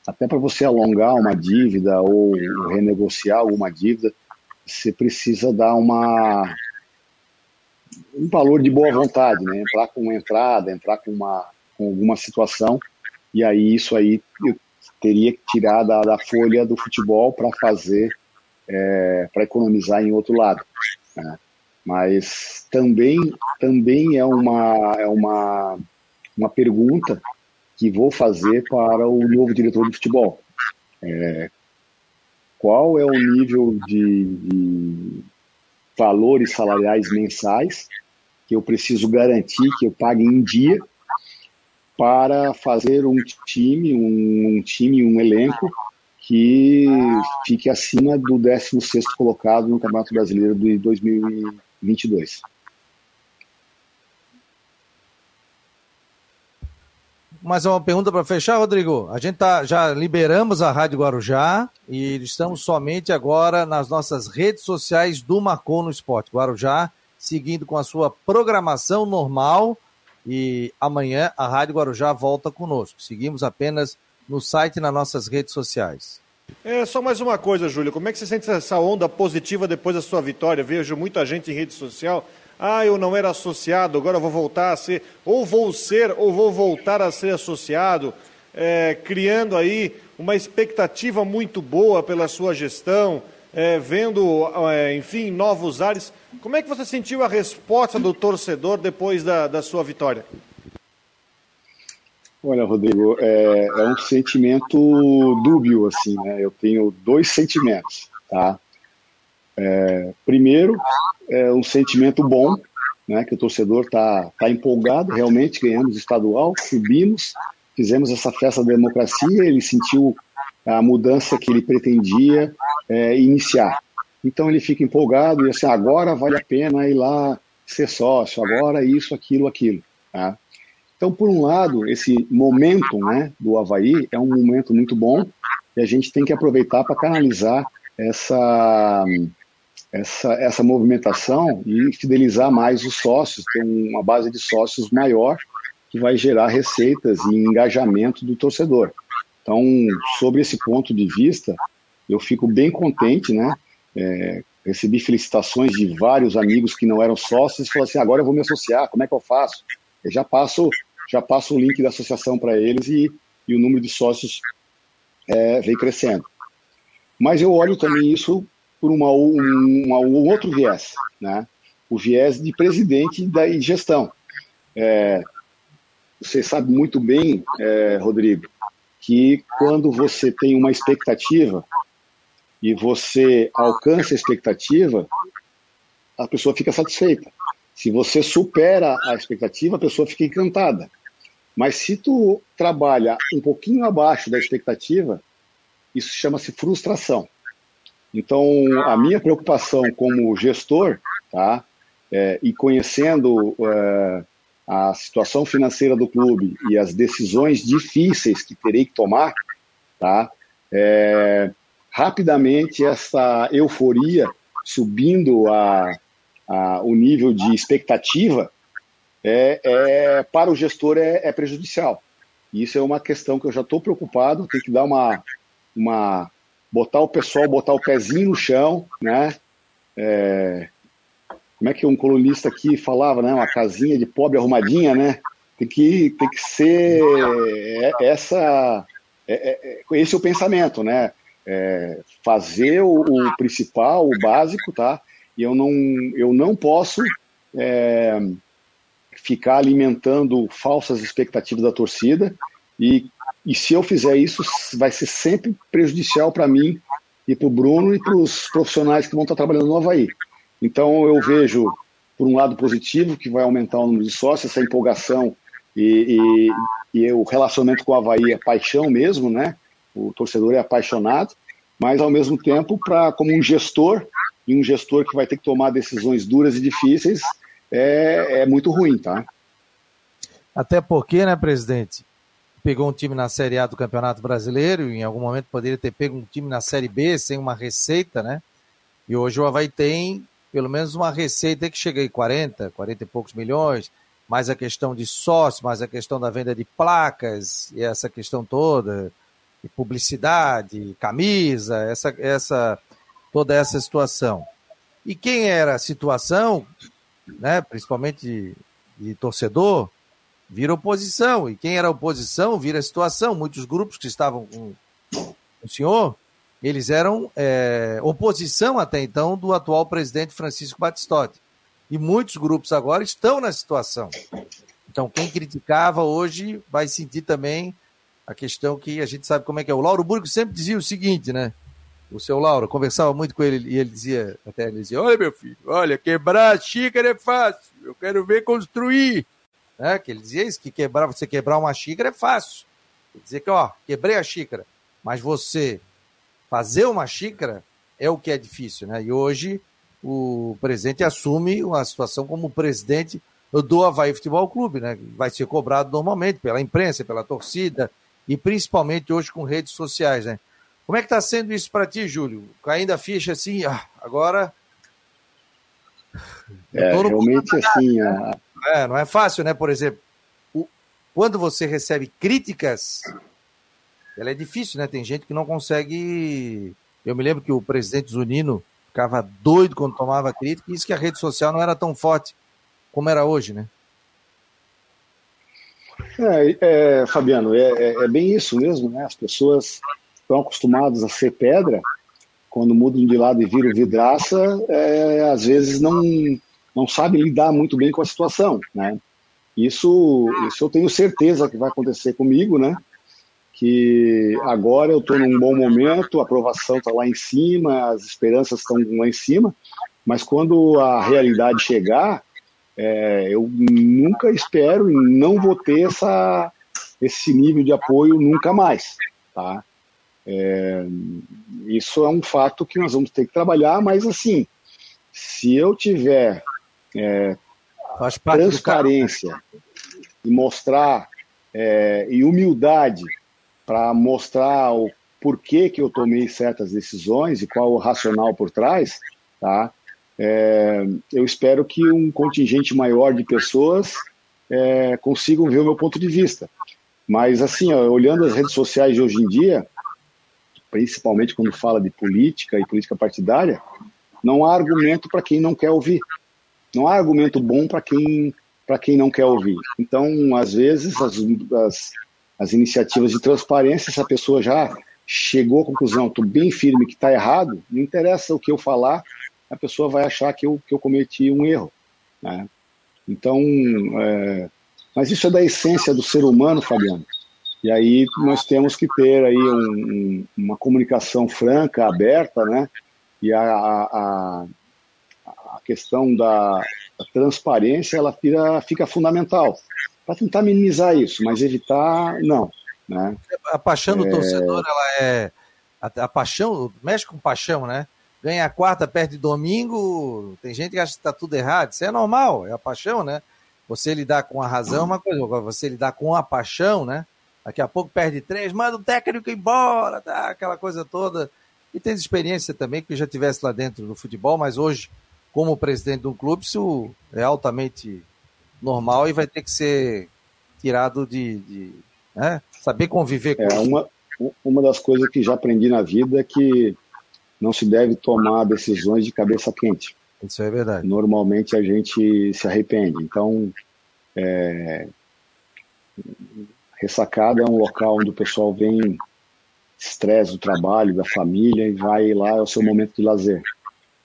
[SPEAKER 3] até para você alongar uma dívida ou renegociar alguma dívida, você precisa dar uma um valor de boa vontade, né? Entrar com uma entrada, entrar com uma com alguma situação e aí isso aí eu teria que tirar da, da folha do futebol para fazer é, para economizar em outro lado. Né? Mas também também é uma é uma uma pergunta que vou fazer para o novo diretor de futebol. É, qual é o nível de, de, valores salariais mensais que eu preciso garantir que eu pague em dia para fazer um time, um, um time, um elenco que fique acima do 16º colocado no Campeonato Brasileiro de 2022.
[SPEAKER 1] Mais uma pergunta para fechar, Rodrigo. A gente tá, já liberamos a Rádio Guarujá e estamos somente agora nas nossas redes sociais do Marcon no Esporte. Guarujá, seguindo com a sua programação normal e amanhã a Rádio Guarujá volta conosco. Seguimos apenas no site e nas nossas redes sociais.
[SPEAKER 4] É, só mais uma coisa, Júlio. Como é que você sente essa onda positiva depois da sua vitória? Vejo muita gente em rede social. Ah, eu não era associado, agora vou voltar a ser. Ou vou ser, ou vou voltar a ser associado. É, criando aí uma expectativa muito boa pela sua gestão, é, vendo, é, enfim, novos ares. Como é que você sentiu a resposta do torcedor depois da, da sua vitória?
[SPEAKER 3] Olha, Rodrigo, é, é, um sentimento dúbio, assim, né? Eu tenho dois sentimentos, tá? É, primeiro, é um sentimento bom, né? Que o torcedor tá, tá empolgado, realmente ganhamos estadual, subimos, fizemos essa festa da democracia, ele sentiu a mudança que ele pretendia é, iniciar. Então ele fica empolgado e assim, agora vale a pena ir lá ser sócio, agora isso, aquilo, aquilo. Tá? Então, por um lado, esse momento né, do Havaí é um momento muito bom e a gente tem que aproveitar para canalizar essa, essa, essa movimentação e fidelizar mais os sócios, ter uma base de sócios maior que vai gerar receitas e engajamento do torcedor. Então, sobre esse ponto de vista, eu fico bem contente, né? É, recebi felicitações de vários amigos que não eram sócios falaram assim, agora eu vou me associar, como é que eu faço? Eu já passo já passo o link da associação para eles e, e, o número de sócios é, vem crescendo. Mas eu olho também isso por uma, uma, um outro viés, né? o viés de presidente da gestão. É, você sabe muito bem, é, Rodrigo, que quando você tem uma expectativa e você alcança a expectativa, a pessoa fica satisfeita. Se você supera a expectativa, a pessoa fica encantada. Mas se tu trabalha um pouquinho abaixo da expectativa, isso chama-se frustração. Então, a minha preocupação como gestor, tá, é, e conhecendo é, a situação financeira do clube e as decisões difíceis que terei que tomar, tá, é, rapidamente essa euforia subindo a, a, o nível de expectativa é, é para o gestor é, é, prejudicial. Isso é uma questão que eu já estou preocupado, tem que dar uma, uma botar o pessoal, botar o pezinho no chão, né? É, como é que um colunista aqui falava, né? Uma casinha de pobre arrumadinha, né? Tem que, tem que ser é, essa, é, é, esse é o pensamento, né? É, fazer o, o, principal, o básico, tá? E eu não, eu não posso é, ficar alimentando falsas expectativas da torcida. E, e se eu fizer isso, vai ser sempre prejudicial para mim e para o Bruno e para os profissionais que vão estar trabalhando no Havaí. Então eu vejo, por um lado positivo, que vai aumentar o número de sócios, essa empolgação e, e, e o relacionamento com o Havaí é paixão mesmo, né? O torcedor é apaixonado, mas ao mesmo tempo, para como um gestor, e um gestor que vai ter que tomar decisões duras e difíceis, é, é muito ruim, tá?
[SPEAKER 1] Até porque, né, presidente? Pegou um time na Série A do Campeonato Brasileiro, e em algum momento poderia ter pego um time na Série B sem uma receita, né? E hoje o Havaí tem pelo menos uma receita que chega em 40, 40 e poucos milhões, mais a questão de sócio, mais a questão da venda de placas, e essa questão toda, de publicidade, camisa, essa, essa, toda essa situação. E quem era a situação, né, principalmente de, de torcedor, vira oposição. E quem era oposição vira situação. Muitos grupos que estavam com o senhor, eles eram é, oposição até então do atual presidente Francisco Batistotti. E muitos grupos agora estão na situação. Então, quem criticava hoje vai sentir também a questão que a gente sabe como é que é. O Lauro Burgo sempre dizia o seguinte, né? o seu Lauro, conversava muito com ele e ele dizia, até ele dizia, olha meu filho, olha, quebrar a xícara é fácil, eu quero ver construir. Né? Que ele dizia isso, que quebrar, você quebrar uma xícara é fácil. Ele dizia que, ó, quebrei a xícara, mas você fazer uma xícara é o que é difícil, né? E hoje o presidente assume uma situação como presidente do Havaí Futebol Clube, né? Vai ser cobrado normalmente pela imprensa, pela torcida e principalmente hoje com redes sociais, né? Como é que está sendo isso para ti, Júlio? Caindo a ficha assim, ah, agora.
[SPEAKER 3] É, realmente assim. A...
[SPEAKER 1] É, não é fácil, né? Por exemplo, o... quando você recebe críticas, ela é difícil, né? Tem gente que não consegue. Eu me lembro que o presidente Zunino ficava doido quando tomava crítica, e isso que a rede social não era tão forte como era hoje, né?
[SPEAKER 3] É, é Fabiano, é, é, é, bem isso mesmo, né? As pessoas estão acostumadas a ser pedra, quando mudam de lado e viram vidraça, é, às vezes não, não sabem lidar muito bem com a situação, né? Isso, isso eu tenho certeza que vai acontecer comigo, né? Que agora eu estou num bom momento, a aprovação está lá em cima, as esperanças estão lá em cima, mas quando a realidade chegar, é, eu nunca espero e não vou ter essa, esse nível de apoio nunca mais. Tá? É, isso é um fato que nós vamos ter que trabalhar, mas assim, se eu tiver é, transparência e mostrar é, e humildade para mostrar o porquê que eu tomei certas decisões e qual o racional por trás, tá? É, eu espero que um contingente maior de pessoas é, consigam ver o meu ponto de vista. Mas, assim, ó, olhando as redes sociais de hoje em dia, principalmente quando fala de política e política partidária, não há argumento para quem não quer ouvir. Não há argumento bom para quem, quem não quer ouvir. Então, às vezes, as, as, as iniciativas de transparência, essa pessoa já chegou à conclusão, estou bem firme que está errado, não interessa o que eu falar, a pessoa vai achar que eu, que eu cometi um erro. Né? Então, é, mas isso é da essência do ser humano, Fabiano. E aí nós temos que ter aí um, uma comunicação franca, aberta, né? E a, a, a questão da, da, transparência ela fica, fica fundamental para tentar minimizar isso, mas evitar não. Né?
[SPEAKER 1] A paixão do é... torcedor, ela é a, a paixão mexe com paixão, né? ganha a quarta, perde domingo. Tem gente que acha que está tudo errado. Isso é normal, é a paixão, né? Você lidar com a razão é uma coisa, agora você lidar com a paixão, né? Daqui a pouco perde três, manda o técnico embora, tá? aquela coisa toda. E tem experiência também, que já tivesse lá dentro do futebol, mas hoje, como presidente de um clube, isso é altamente normal e vai ter que ser tirado de. de né? Saber conviver com
[SPEAKER 3] é,
[SPEAKER 1] isso.
[SPEAKER 3] Uma, uma das coisas que já aprendi na vida é que não se deve tomar decisões de cabeça quente.
[SPEAKER 1] Isso é verdade.
[SPEAKER 3] Normalmente a gente se arrepende. Então, é... ressacada é um local onde o pessoal vem estresse do trabalho, da família e vai lá é o seu momento de lazer.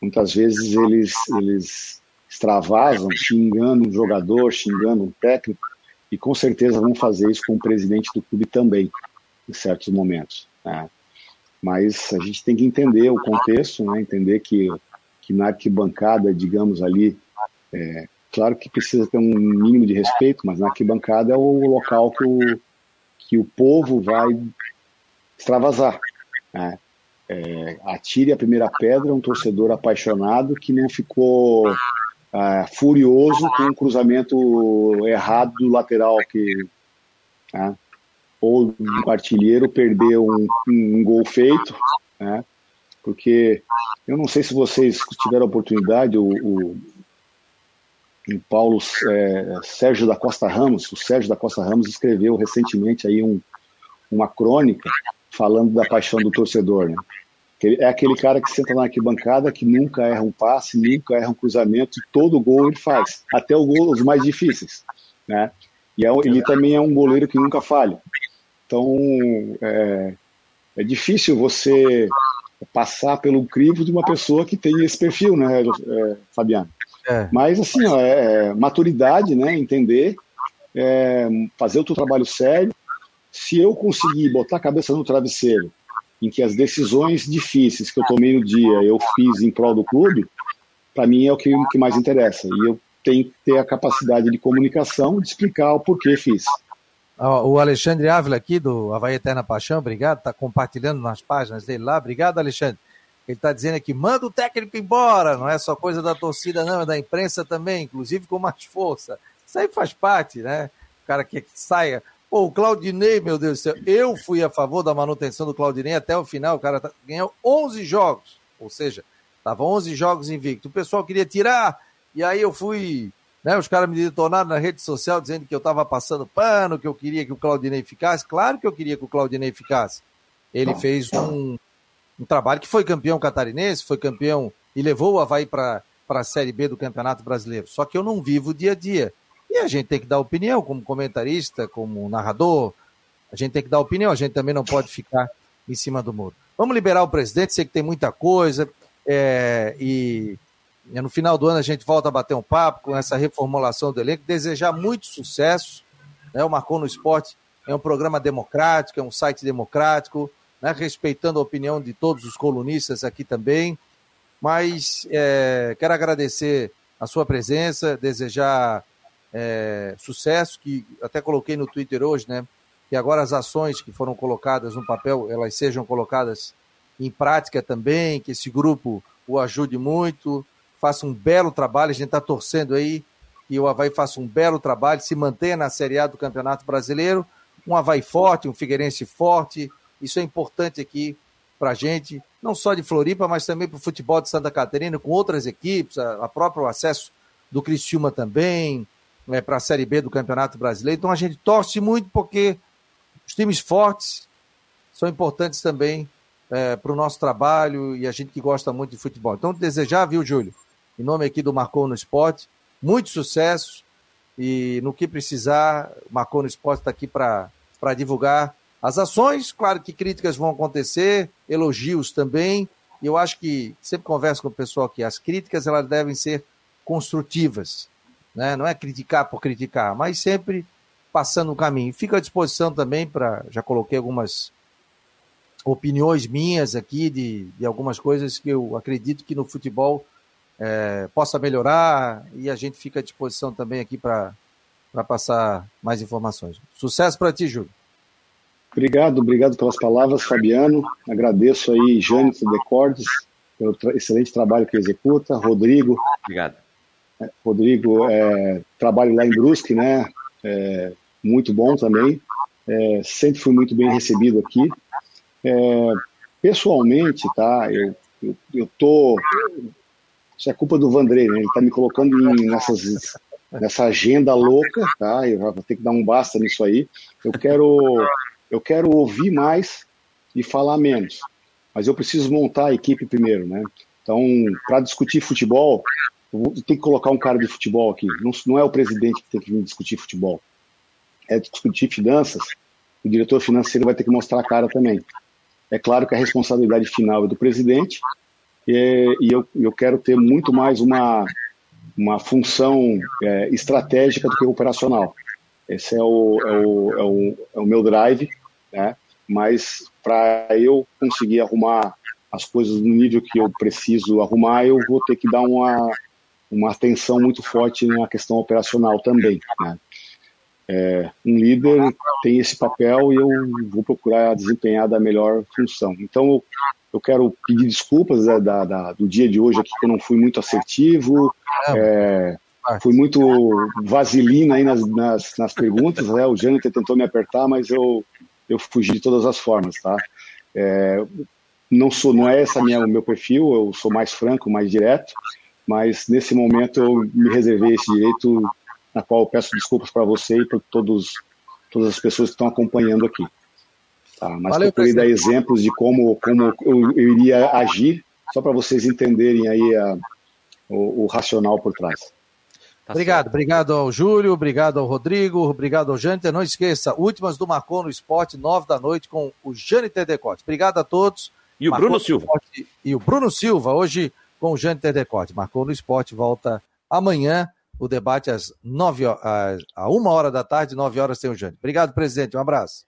[SPEAKER 3] Muitas vezes eles eles extravasam, xingando um jogador, xingando um técnico e com certeza vão fazer isso com o presidente do clube também, em certos momentos. Né? mas a gente tem que entender o contexto, né? entender que, que na arquibancada, digamos ali, é, claro que precisa ter um mínimo de respeito, mas na arquibancada é o local que o, que o povo vai extravasar. Né? É, atire a primeira pedra um torcedor apaixonado que não ficou é, furioso com o um cruzamento errado do lateral que né? ou um artilheiro perder um, um, gol feito, né? Porque eu não sei se vocês tiveram a oportunidade, o, o, o Paulo é, Sérgio da Costa Ramos, o Sérgio da Costa Ramos escreveu recentemente aí um, uma crônica falando da paixão do torcedor, né? É aquele cara que senta na arquibancada que nunca erra um passe, nunca erra um cruzamento, todo gol ele faz, até o gol, os mais difíceis, né? E é, ele também é um goleiro que nunca falha. Então, é, é difícil você passar pelo crivo de uma pessoa que tem esse perfil, né, é, Fabiano? É. Mas, assim, ó, é, é, maturidade, né, entender, é, fazer o teu trabalho sério. Se eu conseguir botar a cabeça no travesseiro, em que as decisões difíceis que eu tomei no dia eu fiz em prol do clube, para mim é o que, que mais interessa. E eu tenho que ter a capacidade de comunicação de explicar o porquê fiz.
[SPEAKER 1] O Alexandre Ávila aqui do Havaí Eterna Paixão, obrigado, está compartilhando nas páginas dele lá. Obrigado, Alexandre. Ele está dizendo aqui, manda o técnico embora, não é só coisa da torcida, não, é da imprensa também, inclusive com mais força. Isso aí faz parte, né? O cara que saia. Pô, o Claudinei, meu Deus do céu, eu fui a favor da manutenção do Claudinei até o final. O cara tá, ganhou 11 jogos, ou seja, tava 11 jogos invicto. O pessoal queria tirar, e aí eu fui. Né, os caras me detonaram na rede social dizendo que eu estava passando pano, que eu queria que o Claudinei ficasse. Claro que eu queria que o Claudinei ficasse. Ele fez um, um trabalho que foi campeão catarinense, foi campeão e levou o Havaí para a Série B do Campeonato Brasileiro. Só que eu não vivo o dia a dia. E a gente tem que dar opinião como comentarista, como narrador. A gente tem que dar opinião, a gente também não pode ficar em cima do muro. Vamos liberar o presidente, sei que tem muita coisa. É, e no final do ano a gente volta a bater um papo com essa reformulação do elenco. Desejar muito sucesso. Né? O Marcou no Esporte é um programa democrático, é um site democrático, né? respeitando a opinião de todos os colunistas aqui também mas é, quero agradecer a sua presença, desejar é, sucesso, que até coloquei no Twitter hoje, né? Que agora as ações que foram colocadas no papel, elas sejam colocadas em prática também, que esse grupo o ajude muito, faça um belo trabalho, a gente está torcendo aí que o Havaí faça um belo trabalho, se mantenha na Série A do Campeonato Brasileiro, um Havaí forte, um Figueirense forte, isso é importante aqui para a gente, não só de Floripa, mas também para o futebol de Santa Catarina, com outras equipes, a, a próprio acesso do Criciúma também, né, para a Série B do Campeonato Brasileiro. Então a gente torce muito porque os times fortes são importantes também é, para o nosso trabalho e a gente que gosta muito de futebol. Então, desejar, viu, Júlio, em nome aqui do Marcou no Esporte, muito sucesso e no que precisar, Marcou no Esporte está aqui para divulgar as ações, claro que críticas vão acontecer, elogios também, e eu acho que sempre converso com o pessoal que as críticas elas devem ser construtivas, né? não é criticar por criticar, mas sempre passando o caminho. Fico à disposição também para, já coloquei algumas opiniões minhas aqui de, de algumas coisas que eu acredito que no futebol é, possa melhorar e a gente fica à disposição também aqui para passar mais informações. Sucesso para ti, Júlio.
[SPEAKER 3] Obrigado, obrigado pelas palavras, Fabiano. Agradeço aí, Jânio Decordes, pelo tra excelente trabalho que executa. Rodrigo.
[SPEAKER 2] Obrigado.
[SPEAKER 3] Rodrigo, é, trabalho lá em Brusque, né? É, muito bom também. É, sempre fui muito bem recebido aqui. É, pessoalmente, tá? Eu, eu, eu, tô. Isso é culpa do Vandrei, né? Ele tá me colocando em, nessas, nessa agenda louca, tá? Eu vou ter que dar um basta nisso aí. Eu quero eu quero ouvir mais e falar menos. Mas eu preciso montar a equipe primeiro, né? Então, para discutir futebol, tem que colocar um cara de futebol aqui. Não, não é o presidente que tem que vir discutir futebol. É discutir finanças. O diretor financeiro vai ter que mostrar a cara também. É claro que a responsabilidade final é do presidente e, e eu, eu quero ter muito mais uma, uma função é, estratégica do que operacional. Esse é o, é o, é o, é o meu drive, né? Mas para eu conseguir arrumar as coisas no nível que eu preciso arrumar, eu vou ter que dar uma, uma atenção muito forte na questão operacional também, né? É, um líder tem esse papel e eu vou procurar desempenhar da melhor função. Então, eu, eu quero pedir desculpas né, da, da, do dia de hoje aqui, que eu não fui muito assertivo, é, Fui muito vaselina aí nas, nas, nas perguntas, né? O Jânio tentou me apertar, mas eu, eu fugi de todas as formas, tá? É, não sou, não é esse minha, o meu perfil, eu sou mais franco, mais direto, mas nesse momento eu me reservei esse direito, na qual eu peço desculpas para você e para todos, todas as pessoas que estão acompanhando aqui. Tá? Mas Valeu, procurei dar exemplos de como, como eu, eu iria agir, só para vocês entenderem aí a, o, o racional por trás.
[SPEAKER 1] Tá obrigado, certo. obrigado ao Júlio, obrigado ao Rodrigo, obrigado ao Jâniter. Não esqueça, últimas do Marcon no Esporte, nove da noite, com o Jâniter Decote. Obrigado a todos.
[SPEAKER 2] E o Marcou Bruno Silva.
[SPEAKER 1] Esporte, e o Bruno Silva, hoje com o Jâniter Decote. Marcou no Esporte, volta amanhã. O debate às nove, às, uma hora da tarde, nove horas tem o Jâniter. Obrigado, presidente. Um abraço.